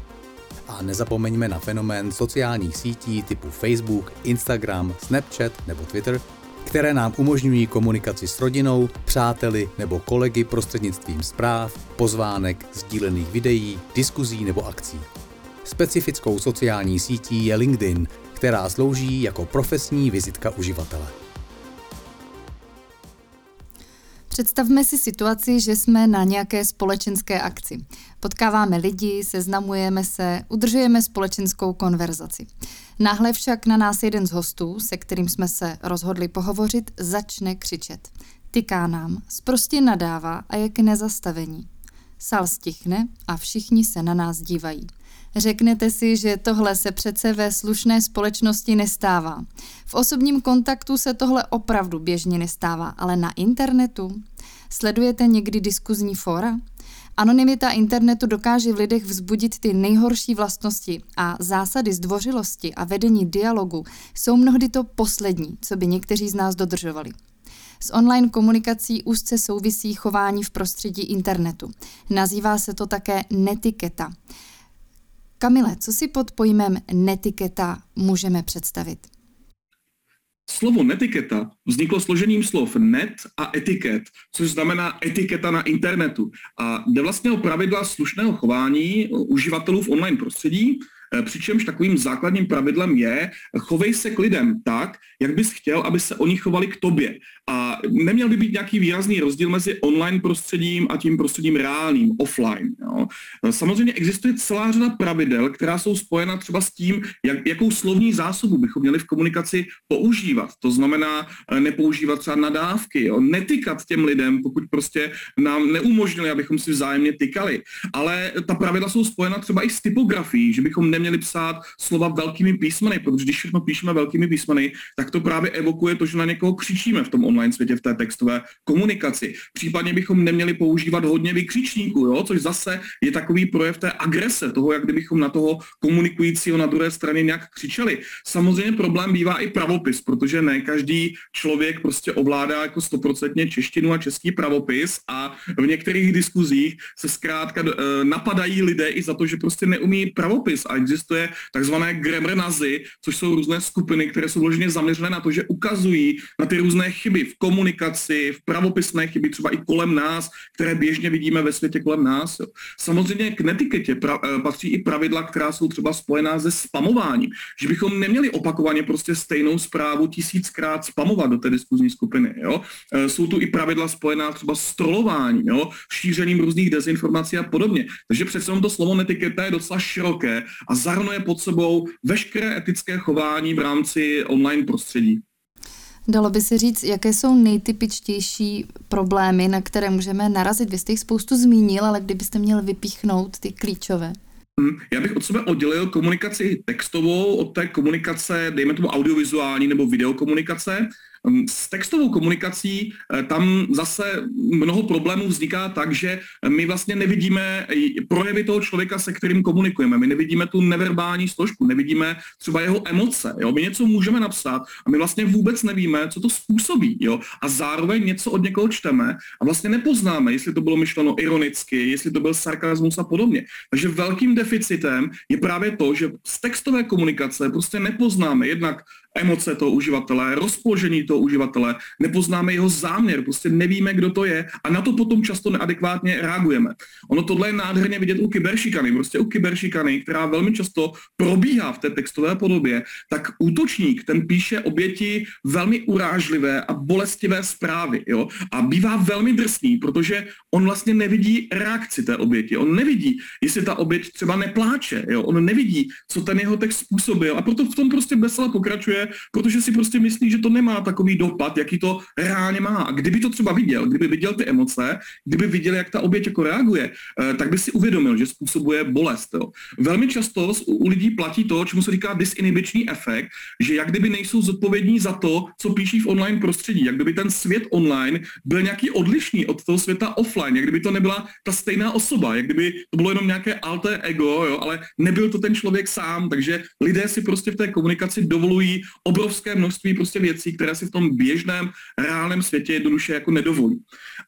A nezapomeňme na fenomén sociálních sítí typu Facebook, Instagram, Snapchat nebo Twitter, které nám umožňují komunikaci s rodinou, přáteli nebo kolegy prostřednictvím zpráv, pozvánek, sdílených videí, diskuzí nebo akcí. Specifickou sociální sítí je LinkedIn, která slouží jako profesní vizitka uživatele. Představme si situaci, že jsme na nějaké společenské akci. Potkáváme lidi, seznamujeme se, udržujeme společenskou konverzaci. Náhle však na nás jeden z hostů, se kterým jsme se rozhodli pohovořit, začne křičet. Tyká nám, zprostě nadává a je k nezastavení. Sál stichne a všichni se na nás dívají. Řeknete si, že tohle se přece ve slušné společnosti nestává. V osobním kontaktu se tohle opravdu běžně nestává, ale na internetu? Sledujete někdy diskuzní fora? Anonymita internetu dokáže v lidech vzbudit ty nejhorší vlastnosti a zásady zdvořilosti a vedení dialogu jsou mnohdy to poslední, co by někteří z nás dodržovali. S online komunikací úzce souvisí chování v prostředí internetu. Nazývá se to také netiketa. Kamile, co si pod pojmem netiketa můžeme představit? Slovo netiketa vzniklo složením slov net a etiket, což znamená etiketa na internetu. A jde vlastně o pravidla slušného chování uživatelů v online prostředí, Eh, přičemž takovým základním pravidlem je, chovej se k lidem tak, jak bys chtěl, aby se oni chovali k tobě. A neměl by být nějaký výrazný rozdíl mezi online prostředím a tím prostředím reálným, offline. Jo. Samozřejmě existuje celá řada pravidel, která jsou spojena třeba s tím, jak, jakou slovní zásobu bychom měli v komunikaci používat. To znamená eh, nepoužívat třeba nadávky, jo. netykat těm lidem, pokud prostě nám neumožnili, abychom si vzájemně tykali. Ale ta pravidla jsou spojena třeba i s typografií, že bychom neměli psát slova velkými písmeny, protože když všechno píšeme velkými písmeny, tak to právě evokuje to, že na někoho křičíme v tom online světě, v té textové komunikaci. Případně bychom neměli používat hodně vykřičníků, jo? což zase je takový projev té agrese, toho, jak kdybychom na toho komunikujícího na druhé straně nějak křičeli. Samozřejmě problém bývá i pravopis, protože ne každý člověk prostě ovládá jako stoprocentně češtinu a český pravopis a v některých diskuzích se zkrátka eh, napadají lidé i za to, že prostě neumí pravopis a existuje takzvané gremrnazy, což jsou různé skupiny, které jsou vloženě zaměřené na to, že ukazují na ty různé chyby v komunikaci, v pravopisné chyby, třeba i kolem nás, které běžně vidíme ve světě kolem nás. Jo. Samozřejmě k netiketě pra, eh, patří i pravidla, která jsou třeba spojená se spamováním, že bychom neměli opakovaně prostě stejnou zprávu tisíckrát spamovat do té diskuzní skupiny. Jo. Eh, jsou tu i pravidla spojená třeba s trolováním, jo, šířením různých dezinformací a podobně. Takže přece to slovo netiketa je docela široké a zahrnuje pod sebou veškeré etické chování v rámci online prostředí. Dalo by se říct, jaké jsou nejtypičtější problémy, na které můžeme narazit? Vy jste jich spoustu zmínil, ale kdybyste měl vypíchnout ty klíčové. Hm, já bych od sebe oddělil komunikaci textovou od té komunikace, dejme tomu audiovizuální nebo videokomunikace. Hm, s textovou komunikací eh, tam zase mnoho problémů vzniká tak, že my vlastně nevidíme projevy toho člověka, se kterým komunikujeme. My nevidíme tu neverbální složku, nevidíme třeba jeho emoce. Jo? My něco můžeme napsat a my vlastně vůbec nevíme, co to způsobí. Jo? A zároveň něco od někoho čteme a vlastně nepoznáme, jestli to bylo myšleno ironicky, jestli to byl sarkazmus a podobně. Takže velkým deficitem je právě to, že z textové komunikace prostě nepoznáme jednak emoce toho uživatele, rozpoložení toho uživatele, nepoznáme jeho záměr, prostě nevíme, kdo to je a na to potom často neadekvátně reagujeme. Ono tohle je nádherně vidět u kyberšikany, prostě u kyberšikany, která velmi často probíhá v té textové podobě, tak útočník, ten píše oběti velmi urážlivé a bolestivé zprávy, jo, a bývá velmi drsný, protože on vlastně nevidí reakci té oběti, on nevidí, jestli ta oběť třeba nepláče, jo, on nevidí, co ten jeho text způsobil. A proto v tom prostě vesele pokračuje protože si prostě myslí, že to nemá takový dopad, jaký to reálně má. A kdyby to třeba viděl, kdyby viděl ty emoce, kdyby viděl, jak ta oběť jako reaguje, eh, tak by si uvědomil, že způsobuje bolest. Jo. Velmi často u lidí platí to, čemu se říká disinhibiční efekt, že jak kdyby nejsou zodpovědní za to, co píší v online prostředí, jak kdyby ten svět online byl nějaký odlišný od toho světa offline, jak kdyby to nebyla ta stejná osoba, jak kdyby to bylo jenom nějaké alter ego, jo, ale nebyl to ten člověk sám, takže lidé si prostě v té komunikaci dovolují obrovské množství prostě věcí, které si v tom běžném reálném světě jednoduše jako nedovolí.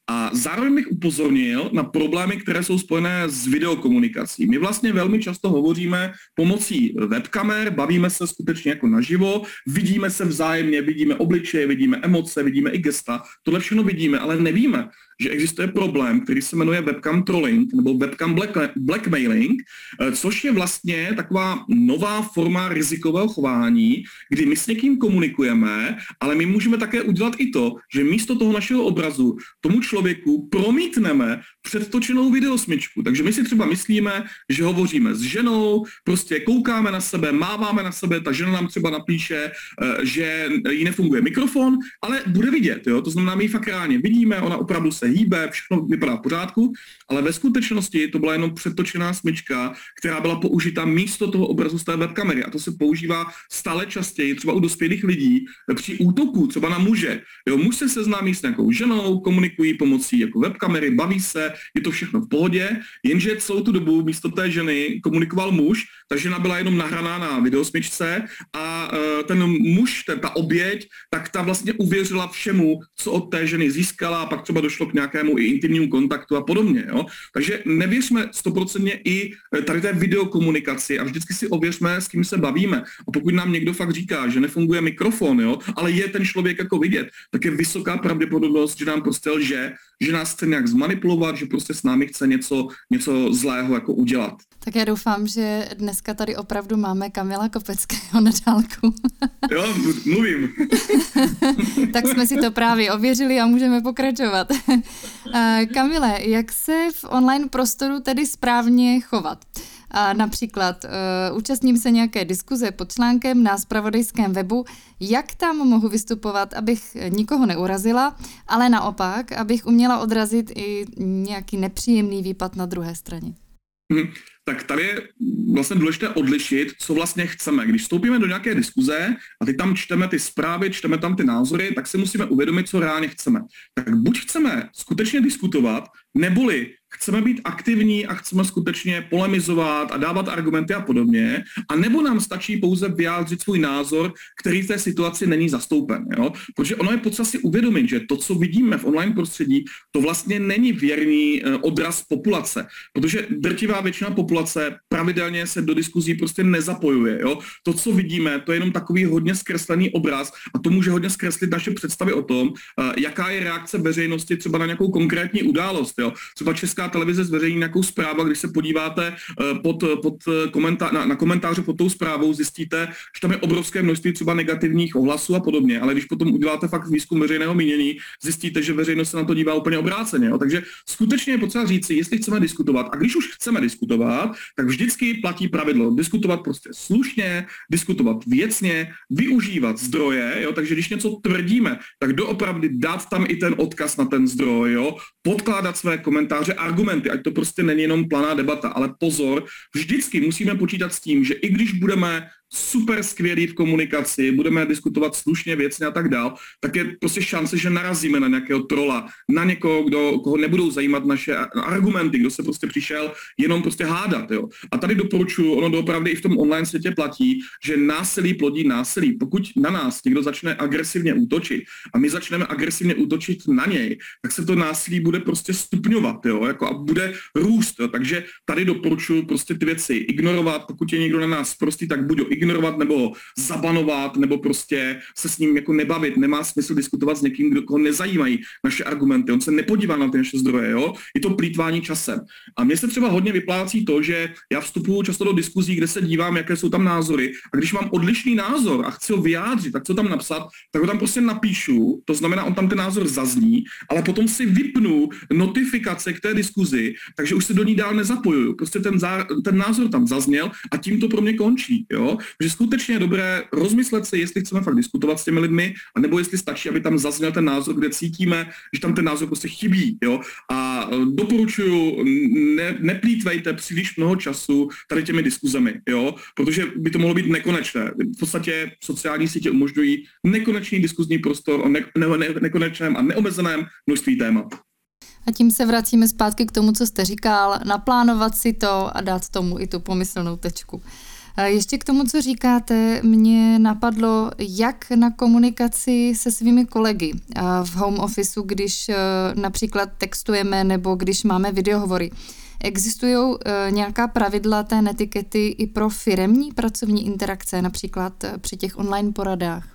A zároveň bych upozornil na problémy, které jsou spojené s videokomunikací. My vlastně velmi často hovoříme pomocí webkamer, bavíme se skutečně jako naživo, vidíme se vzájemně, vidíme obličeje, vidíme emoce, vidíme i gesta, tohle všechno vidíme, ale nevíme, že existuje problém, který se jmenuje webcam trolling nebo webcam black, blackmailing, eh, což je vlastně taková nová forma rizikového chování, kdy my s někým komunikujeme, ale my můžeme také udělat i to, že místo toho našeho obrazu tomu člověku promítneme předtočenou videosmyčku. Takže my si třeba myslíme, že hovoříme s ženou, prostě koukáme na sebe, máváme na sebe, ta žena nám třeba napíše, eh, že jí nefunguje mikrofon, ale bude vidět, jo? to znamená, my ji fakt reálně vidíme, ona opravdu se hýbe, všechno vypadá v pořádku, ale ve skutečnosti to byla jenom přetočená smyčka, která byla použita místo toho obrazu z té webkamery. A to se používá stále častěji, třeba u dospělých lidí, při útoku, třeba na muže. Jo, muž se seznámí s nějakou ženou, komunikují pomocí jako webkamery, baví se, je to všechno v pohodě, jenže celou tu dobu místo té ženy komunikoval muž, ta žena byla jenom nahraná na videosmyčce a uh, ten muž, ten, ta oběť, tak ta vlastně uvěřila všemu, co od té ženy získala a pak třeba došlo k nějakému i intimnímu kontaktu a podobně. Jo? Takže nevěřme stoprocentně i eh, tady té videokomunikaci a vždycky si ověřme, s kým se bavíme. A pokud nám někdo fakt říká, že nefunguje mikrofon, jo, ale je ten člověk jako vidět, tak je vysoká pravděpodobnost, že nám prostě lže, že nás chce nějak zmanipulovat, že prostě s námi chce něco, něco zlého jako udělat. Tak já doufám, že dneska tady opravdu máme Kamila Kopeckého na dálku. jo, mluvím. tak jsme si to právě ověřili a můžeme pokračovat. Kamile, jak se v online prostoru tedy správně chovat? A například uh, účastním se nějaké diskuze pod článkem na spravodajském webu, jak tam mohu vystupovat, abych nikoho neurazila, ale naopak, abych uměla odrazit i nějaký nepříjemný výpad na druhé straně. Hmm tak tady je vlastně důležité odlišit, co vlastně chceme. Když vstoupíme do nějaké diskuze a ty tam čteme ty zprávy, čteme tam ty názory, tak si musíme uvědomit, co reálně chceme. Tak buď chceme skutečně diskutovat, neboli chceme být aktivní a chceme skutečně polemizovat a dávat argumenty a podobně, a nebo nám stačí pouze vyjádřit svůj názor, který v té situaci není zastoupen. Jo? Protože ono je potřeba si uvědomit, že to, co vidíme v online prostředí, to vlastně není věrný eh, odraz populace, protože drtivá většina populace pravidelně se do diskuzí prostě nezapojuje. Jo? To, co vidíme, to je jenom takový hodně zkreslený obraz a to může hodně zkreslit naše představy o tom, eh, jaká je reakce veřejnosti třeba na nějakou konkrétní událost. Jo? Třeba Česká televize zveřejní nějakou zprávu, když se podíváte eh, pod, pod komentá- na, na komentáře pod tou zprávou, zjistíte, že tam je obrovské množství třeba negativních ohlasů a podobně, ale když potom uděláte fakt výzkum veřejného mínění, zjistíte, že veřejnost se na to dívá úplně obráceně. Jo? Takže skutečně je potřeba říci, jestli chceme diskutovat. A když už chceme diskutovat, tak vždycky platí pravidlo diskutovat prostě slušně, diskutovat věcně, využívat zdroje, jo? takže když něco tvrdíme, tak doopravdy dát tam i ten odkaz na ten zdroj, jo? podkládat své komentáře, argumenty, ať to prostě není jenom planá debata, ale pozor, vždycky musíme počítat s tím, že i když budeme super skvělý v komunikaci, budeme diskutovat slušně, věcně a tak dál, tak je prostě šance, že narazíme na nějakého trola, na někoho, kdo, koho nebudou zajímat naše argumenty, kdo se prostě přišel jenom prostě hádat. Jo. A tady doporučuji, ono doopravdy i v tom online světě platí, že násilí plodí násilí. Pokud na nás někdo začne agresivně útočit a my začneme agresivně útočit na něj, tak se to násilí bude prostě stupňovat jo, jako a bude růst. Jo. Takže tady doporučuji prostě ty věci ignorovat, pokud je někdo na nás prostý, tak buď ignorovat nebo zabanovat, nebo prostě se s ním jako nebavit. Nemá smysl diskutovat s někým, kdo koho nezajímají naše argumenty. On se nepodívá na ty naše zdroje, jo? Je to plítvání časem. A mně se třeba hodně vyplácí to, že já vstupuju často do diskuzí, kde se dívám, jaké jsou tam názory. A když mám odlišný názor a chci ho vyjádřit, tak co tam napsat, tak ho tam prostě napíšu. To znamená, on tam ten názor zazní, ale potom si vypnu notifikace k té diskuzi, takže už se do ní dál nezapojuju. Prostě ten, zá, ten názor tam zazněl a tím to pro mě končí. Jo? Že skutečně je dobré rozmyslet si, jestli chceme fakt diskutovat s těmi lidmi, anebo jestli stačí, aby tam zazněl ten názor, kde cítíme, že tam ten názor prostě chybí. Jo? A e, doporučuju, ne, neplýtvejte příliš mnoho času tady těmi diskuzemi, jo? protože by to mohlo být nekonečné. V podstatě sociální sítě umožňují nekonečný diskuzní prostor o ne, ne, ne, nekonečném a neomezeném množství témat. A tím se vracíme zpátky k tomu, co jste říkal, naplánovat si to a dát tomu i tu pomyslnou tečku. Ještě k tomu, co říkáte, mě napadlo, jak na komunikaci se svými kolegy v home officeu, když e, například textujeme nebo když máme videohovory. Existují e, nějaká pravidla té netikety i pro firemní pracovní interakce, například e, při těch online poradách?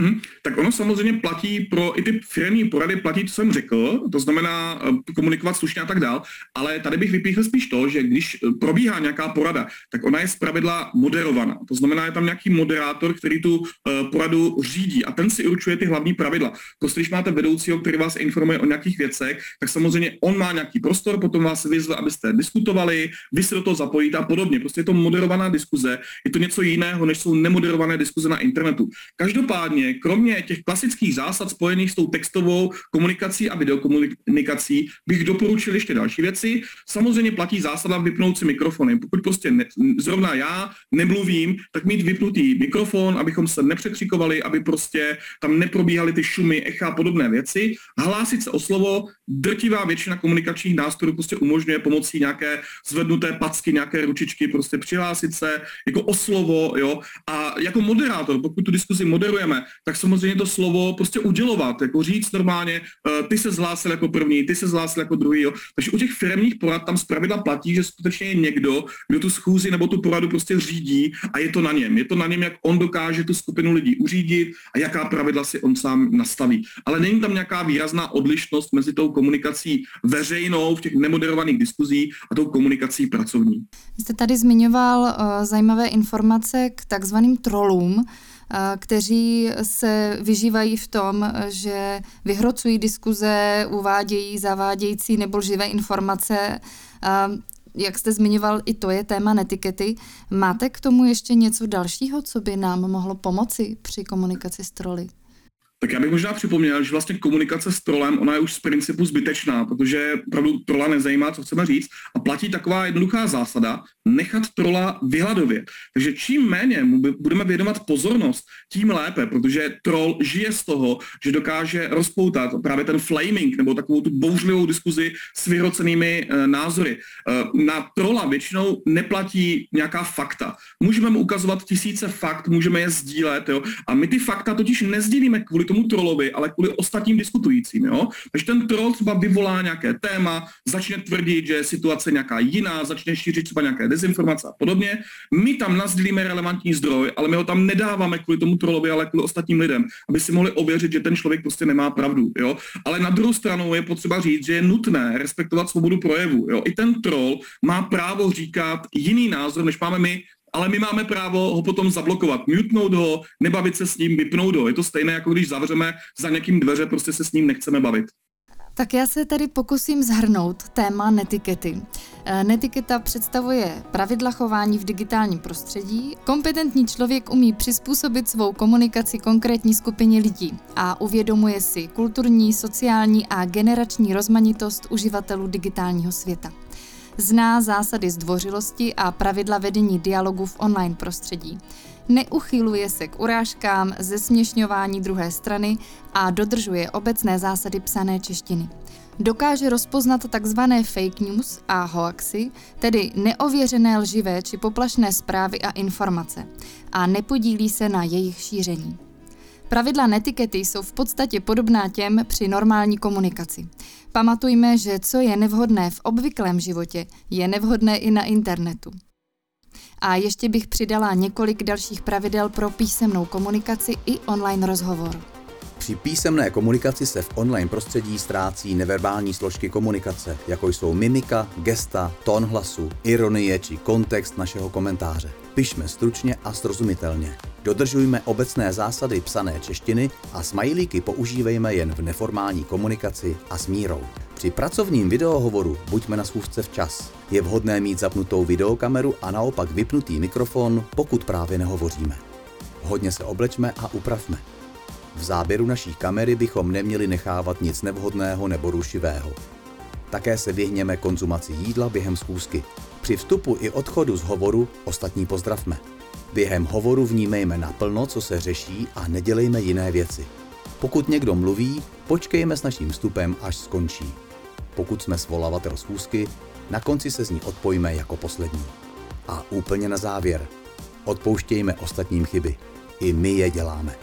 Mm, tak ono samozřejmě platí pro i ty firmní porady, platí, co jsem řekl, to znamená eh, komunikovat slušně a tak dál, ale tady bych vypíchl spíš to, že když eh, probíhá nějaká porada, tak ona je zpravidla moderovaná. To znamená, je tam nějaký moderátor, který tu uh, poradu řídí a ten si určuje ty hlavní pravidla. Prostě když máte vedoucího, který vás informuje o nějakých věcech, tak samozřejmě on má nějaký prostor, potom vás vyzve, abyste diskutovali, vy se do toho zapojíte a podobně. Prostě je to moderovaná diskuze, je to něco jiného, než jsou nemoderované diskuze na internetu. Každopádně Kromě těch klasických zásad spojených s tou textovou komunikací a videokomunikací, bych doporučil ještě další věci. Samozřejmě platí zásada vypnout si mikrofony. Pokud prostě ne, zrovna já nemluvím, tak mít vypnutý mikrofon, abychom se nepřekřikovali, aby prostě tam neprobíhaly ty šumy, echa a podobné věci. Hlásit se o slovo, drtivá většina komunikačních nástrojů prostě umožňuje pomocí nějaké zvednuté packy, nějaké ručičky, prostě přihlásit se jako o slovo, jo, a jako moderátor, pokud tu diskuzi moderujeme, tak samozřejmě to slovo prostě udělovat, jako říct normálně, uh, ty se zhlásil jako první, ty se zhlásil jako druhý, jo. Takže u těch firmních porad tam zpravidla platí, že skutečně je někdo, kdo tu schůzi nebo tu poradu prostě řídí a je to na něm. Je to na něm, jak on dokáže tu skupinu lidí uřídit a jaká pravidla si on sám nastaví. Ale není tam nějaká výrazná odlišnost mezi tou komunikací veřejnou v těch nemoderovaných diskuzích a tou komunikací pracovní. Vy jste tady zmiňoval uh, zajímavé informace k takzvaným trolům, uh, kteří se vyžívají v tom, že vyhrocují diskuze, uvádějí zavádějící nebo živé informace. Uh, jak jste zmiňoval, i to je téma netikety. Máte k tomu ještě něco dalšího, co by nám mohlo pomoci při komunikaci s troly? Tak já bych možná připomněl, že vlastně komunikace s trolem, ona je už z principu zbytečná, protože opravdu trola nezajímá, co chceme říct a platí taková jednoduchá zásada, nechat trola vyhladovět. Takže čím méně mu budeme věnovat pozornost, tím lépe, protože troll žije z toho, že dokáže rozpoutat právě ten flaming nebo takovou tu bouřlivou diskuzi s vyhrocenými e, názory. E, na trola většinou neplatí nějaká fakta. Můžeme mu ukazovat tisíce fakt, můžeme je sdílet, jo? a my ty fakta totiž nezdílíme kvůli tomu trolovi, ale kvůli ostatním diskutujícím. Jo? Takže ten troll třeba vyvolá nějaké téma, začne tvrdit, že je situace nějaká jiná, začne šířit třeba nějaké dezinformace a podobně. My tam nazdílíme relevantní zdroj, ale my ho tam nedáváme kvůli tomu trolovi, ale kvůli ostatním lidem, aby si mohli ověřit, že ten člověk prostě nemá pravdu. Jo? Ale na druhou stranu je potřeba říct, že je nutné respektovat svobodu projevu. Jo? I ten troll má právo říkat jiný názor, než máme my, ale my máme právo ho potom zablokovat, mutnout ho, nebavit se s ním, vypnout ho. Je to stejné, jako když zavřeme za někým dveře, prostě se s ním nechceme bavit. Tak já se tady pokusím zhrnout téma netikety. E, netiketa představuje pravidla chování v digitálním prostředí. Kompetentní člověk umí přizpůsobit svou komunikaci konkrétní skupině lidí a uvědomuje si kulturní, sociální a generační rozmanitost uživatelů digitálního světa. Zná zásady zdvořilosti a pravidla vedení dialogu v online prostředí. Neuchyluje se k urážkám, zesměšňování druhé strany a dodržuje obecné zásady psané češtiny. Dokáže rozpoznat tzv. fake news a hoaxy, tedy neověřené lživé či poplašné zprávy a informace, a nepodílí se na jejich šíření. Pravidla netikety jsou v podstatě podobná těm při normální komunikaci. Pamatujme, že co je nevhodné v obvyklém životě, je nevhodné i na internetu. A ještě bych přidala několik dalších pravidel pro písemnou komunikaci i online rozhovor. Při písemné komunikaci se v online prostředí ztrácí neverbální složky komunikace, jako jsou mimika, gesta, tón hlasu, ironie či kontext našeho komentáře. Pišme stručně a srozumitelně. Dodržujme obecné zásady psané češtiny a smajlíky používejme jen v neformální komunikaci a s mírou. Při pracovním videohovoru buďme na schůzce včas. Je vhodné mít zapnutou videokameru a naopak vypnutý mikrofon, pokud právě nehovoříme. Hodně se oblečme a upravme. V záběru naší kamery bychom neměli nechávat nic nevhodného nebo rušivého. Také se vyhněme konzumaci jídla během schůzky. Při vstupu i odchodu z hovoru ostatní pozdravme. Během hovoru vnímejme naplno, co se řeší a nedělejme jiné věci. Pokud někdo mluví, počkejme s naším vstupem, až skončí. Pokud jsme svolavatel schůzky, na konci se z ní odpojme jako poslední. A úplně na závěr. Odpouštějme ostatním chyby. I my je děláme.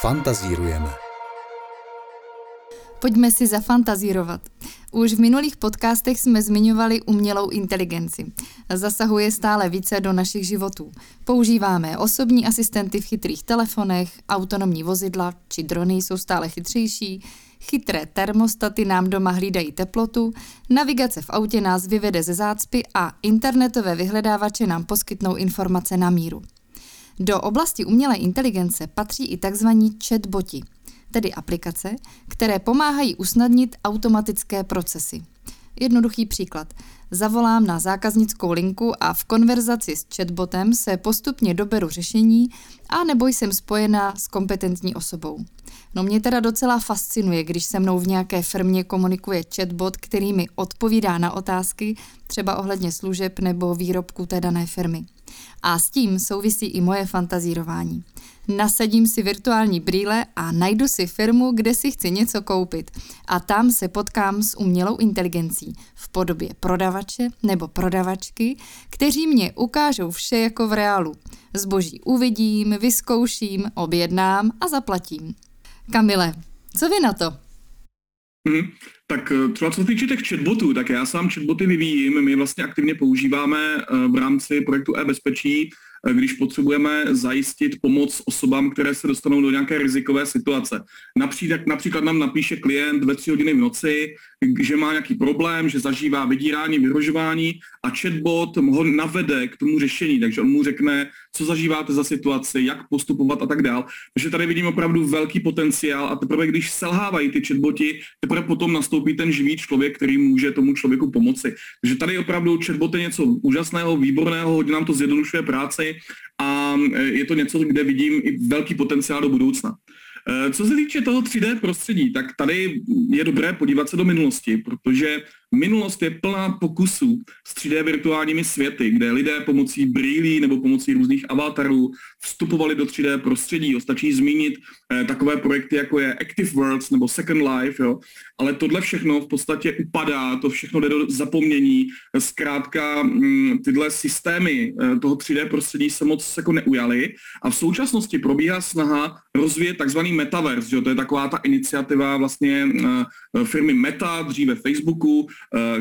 Fantazírujeme. Pojďme si zafantazírovat. Už v minulých podcastech jsme zmiňovali umělou inteligenci. Zasahuje stále více do našich životů. Používáme osobní asistenty v chytrých telefonech, autonomní vozidla či drony jsou stále chytřejší, chytré termostaty nám doma hlídají teplotu, navigace v autě nás vyvede ze zácpy a internetové vyhledávače nám poskytnou informace na míru. Do oblasti umělé inteligence patří i tzv. chatboti – tedy aplikace, které pomáhají usnadnit automatické procesy. Jednoduchý příklad. Zavolám na zákaznickou linku a v konverzaci s chatbotem se postupně doberu řešení a nebo jsem spojena s kompetentní osobou. No mě teda docela fascinuje, když se mnou v nějaké firmě komunikuje chatbot, který mi odpovídá na otázky, třeba ohledně služeb nebo výrobku té dané firmy. A s tím souvisí i moje fantazírování. Nasadím si virtuální brýle a najdu si firmu, kde si chci něco koupit. A tam se potkám s umělou inteligencí v podobě prodavače nebo prodavačky, kteří mě ukážou vše jako v reálu. Zboží uvidím, vyzkouším, objednám a zaplatím. Kamile, co vy na to? Hmm, tak eh, třeba co se týče těch chatbotů, tak já sám chatboty vyvíjím, my vlastně aktivně používáme eh, v rámci projektu e-bezpečí když potřebujeme zajistit pomoc osobám, které se dostanou do nějaké rizikové situace. Například, například nám napíše klient ve tři hodiny v noci, že má nějaký problém, že zažívá vydírání, vyhrožování a chatbot ho navede k tomu řešení, takže on mu řekne, co zažíváte za situaci, jak postupovat a tak dál. Takže tady vidím opravdu velký potenciál a teprve když selhávají ty chatboti, teprve potom nastoupí ten živý člověk, který může tomu člověku pomoci. Takže tady opravdu chatbot je něco úžasného, výborného, hodně nám to zjednodušuje práci a je to něco, kde vidím i velký potenciál do budoucna. Eh, co se týče toho 3D prostředí, tak tady je dobré podívat se do minulosti, protože minulost je plná pokusů s 3D virtuálními světy, kde lidé pomocí brýlí nebo pomocí různých avatarů vstupovali do 3D prostředí. Stačí zmínit eh, takové projekty, jako je Active Worlds nebo Second Life, jo. ale tohle všechno v podstatě upadá, to všechno jde do zapomnění. Zkrátka hm, tyhle systémy eh, toho 3D prostředí se moc jako neujaly a v současnosti probíhá snaha rozvíjet takzvaný metaverse, jo. to je taková ta iniciativa vlastně eh, firmy Meta, dříve Facebooku,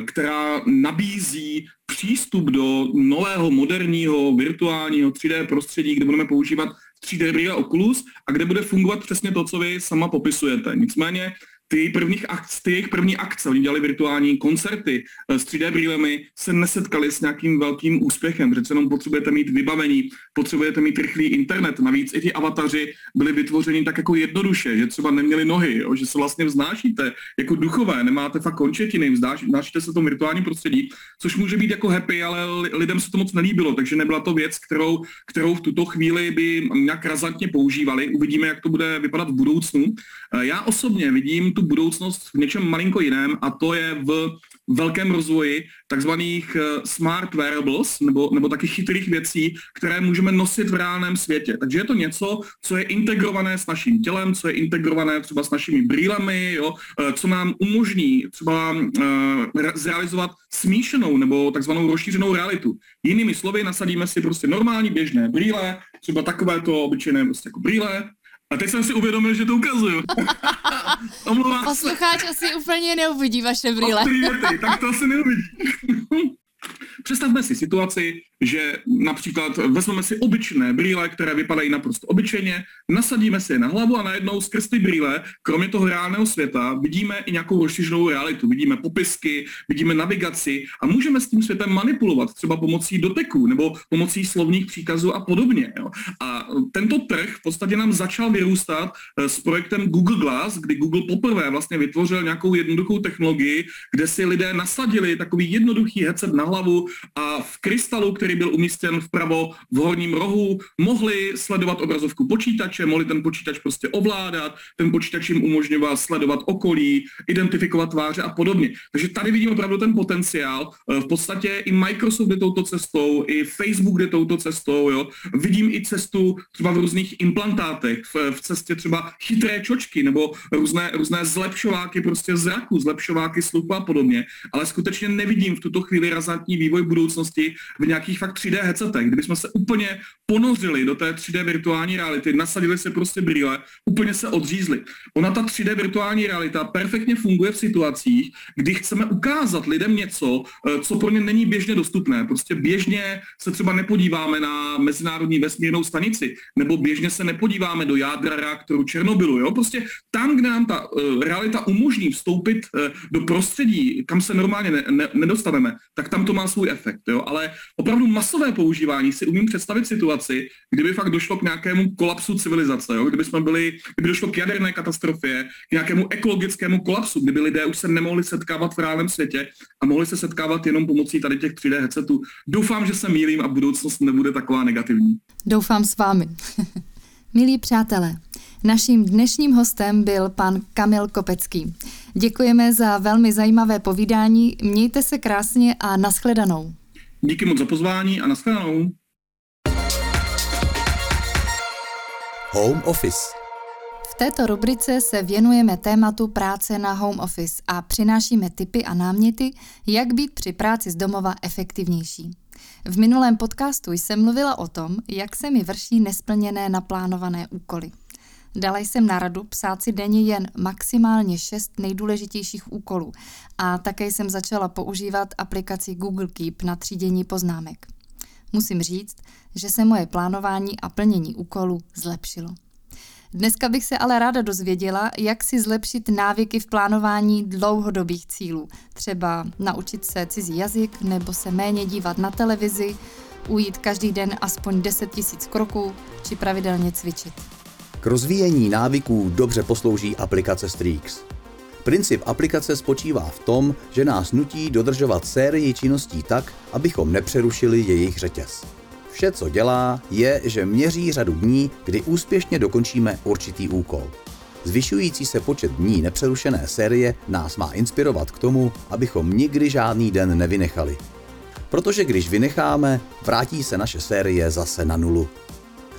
která nabízí přístup do nového, moderního, virtuálního 3D prostředí, kde budeme používat 3D brýle Oculus a kde bude fungovat přesně to, co vy sama popisujete. Nicméně ty, prvních akc, ty jejich první akce, oni dělali virtuální koncerty eh, s 3D brýlemi, se nesetkali s nějakým velkým úspěchem. Přece jenom potřebujete mít vybavení, potřebujete mít rychlý internet. Navíc i ti avataři byli vytvořeni tak jako jednoduše, že třeba neměli nohy, jo, že se vlastně vznášíte jako duchové, nemáte fakt končetiny, vznášíte se v tom virtuálním prostředí, což může být jako happy, ale lidem se to moc nelíbilo, takže nebyla to věc, kterou, kterou v tuto chvíli by nějak razantně používali. Uvidíme, jak to bude vypadat v budoucnu. Eh, já osobně vidím tu tu budoucnost v něčem malinko jiném a to je v velkém rozvoji takzvaných eh, smart wearables nebo, nebo taky chytrých věcí, které můžeme nosit v reálném světě. Takže je to něco, co je integrované s naším tělem, co je integrované třeba s našimi brýlemi, jo, eh, co nám umožní třeba uh, zrealizovat smíšenou nebo takzvanou rozšířenou realitu. Jinými slovy, nasadíme si prostě normální běžné brýle, třeba takovéto obyčejné prostě jako brýle, a teď jsem si uvědomil, že to ukazuju. Poslucháč asi úplně neuvidí vaše brýle. tak to asi neuvidí. Představme si situaci, že například vezmeme si obyčejné brýle, které vypadají naprosto obyčejně, nasadíme si je na hlavu a najednou skrz ty brýle, kromě toho reálného světa, vidíme i nějakou rozšířenou realitu. Vidíme popisky, vidíme navigaci a můžeme s tím světem manipulovat třeba pomocí doteků nebo pomocí slovních příkazů a podobně. Jo. A tento trh v podstatě nám začal vyrůstat eh, s projektem Google Glass, kdy Google poprvé vlastně vytvořil nějakou jednoduchou technologii, kde si lidé nasadili takový jednoduchý headset na hlavu a v krystalu, který byl umístěn vpravo v horním rohu, mohli sledovat obrazovku počítače, mohli ten počítač prostě ovládat, ten počítač jim umožňoval sledovat okolí, identifikovat tváře a podobně. Takže tady vidím opravdu ten potenciál. Eh, v podstatě i Microsoft jde touto cestou, i Facebook jde touto cestou, jo. Vidím i cestu třeba v různých implantátech, v, v cestě třeba chytré čočky nebo různé, různé zlepšováky prostě zraku, zlepšováky sluchu a podobně. Ale skutečně nevidím v tuto chvíli razantní vývoj budoucnosti v nějakých fakt 3D headsetech. Kdybychom se úplně ponořili do té 3D virtuální reality, nasadili se prostě brýle, úplně se odřízli. Ona ta 3D virtuální realita perfektně funguje v situacích, kdy chceme ukázat lidem něco, eh, co pro ně není běžně dostupné. Prostě běžně se třeba nepodíváme na mezinárodní vesmírnou stanici, nebo běžně se nepodíváme do jádra reaktoru Černobylu. Jo? Prostě tam, kde nám ta uh, realita umožní vstoupit uh, do prostředí, kam se normálně ne, ne, nedostaneme, tak tam to má svůj efekt. Jo? Ale opravdu masové používání si umím představit situaci, kdyby fakt došlo k nějakému kolapsu civilizace, jo? kdyby jsme byli, kdyby došlo k jaderné katastrofě, k nějakému ekologickému kolapsu, kdyby lidé už se nemohli setkávat v reálném světě a mohli se setkávat jenom pomocí tady těch 3D headsetů. Doufám, že se mýlím a budoucnost nebude taková negativní. Doufám s vámi. Milí přátelé, naším dnešním hostem byl pan Kamil Kopecký. Děkujeme za velmi zajímavé povídání, mějte se krásně a nashledanou. Díky moc za pozvání a nashledanou. Home Office. V této rubrice se věnujeme tématu práce na home office a přinášíme tipy a náměty, jak být při práci z domova efektivnější. V minulém podcastu jsem mluvila o tom, jak se mi vrší nesplněné naplánované úkoly. Dala jsem na radu psát si denně jen maximálně šest nejdůležitějších úkolů a také jsem začala používat aplikaci Google Keep na třídění poznámek. Musím říct, že se moje plánování a plnění úkolů zlepšilo. Dneska bych se ale ráda dozvěděla, jak si zlepšit návyky v plánování dlouhodobých cílů. Třeba naučit se cizí jazyk nebo se méně dívat na televizi, ujít každý den aspoň 10 000 kroků či pravidelně cvičit. K rozvíjení návyků dobře poslouží aplikace Strix. Princip aplikace spočívá v tom, že nás nutí dodržovat sérii činností tak, abychom nepřerušili jejich řetěz. Vše, co dělá, je, že měří řadu dní, kdy úspěšně dokončíme určitý úkol. Zvyšující se počet dní nepřerušené série nás má inspirovat k tomu, abychom nikdy žádný den nevynechali. Protože když vynecháme, vrátí se naše série zase na nulu.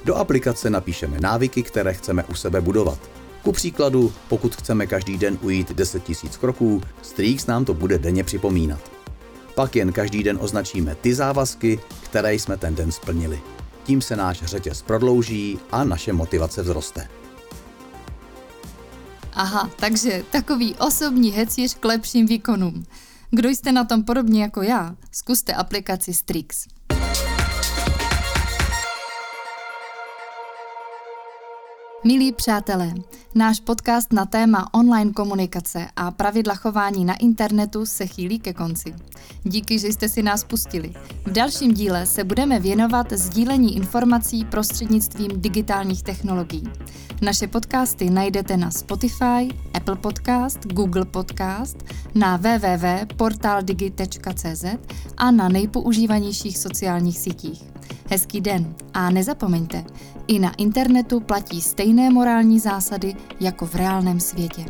Do aplikace napíšeme návyky, které chceme u sebe budovat. Ku příkladu, pokud chceme každý den ujít 10 000 kroků, Strix nám to bude denně připomínat. Pak jen každý den označíme ty závazky, které jsme ten den splnili. Tím se náš řetěz prodlouží a naše motivace vzroste. Aha, takže takový osobní hecíř k lepším výkonům. Kdo jste na tom podobně jako já, zkuste aplikaci Strix. Milí přátelé, náš podcast na téma online komunikace a pravidla chování na internetu se chýlí ke konci. Díky, že jste si nás pustili. V dalším díle se budeme věnovat sdílení informací prostřednictvím digitálních technologií. Naše podcasty najdete na Spotify, Apple Podcast, Google Podcast, na www.portaldigi.cz a na nejpoužívanějších sociálních sítích. Hezký den a nezapomeňte, i na internetu platí stejné morální zásady jako v reálném světě.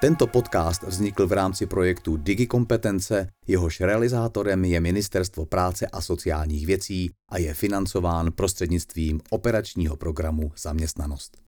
Tento podcast vznikl v rámci projektu DigiKompetence, jehož realizátorem je Ministerstvo práce a sociálních věcí a je financován prostřednictvím operačního programu Zaměstnanost.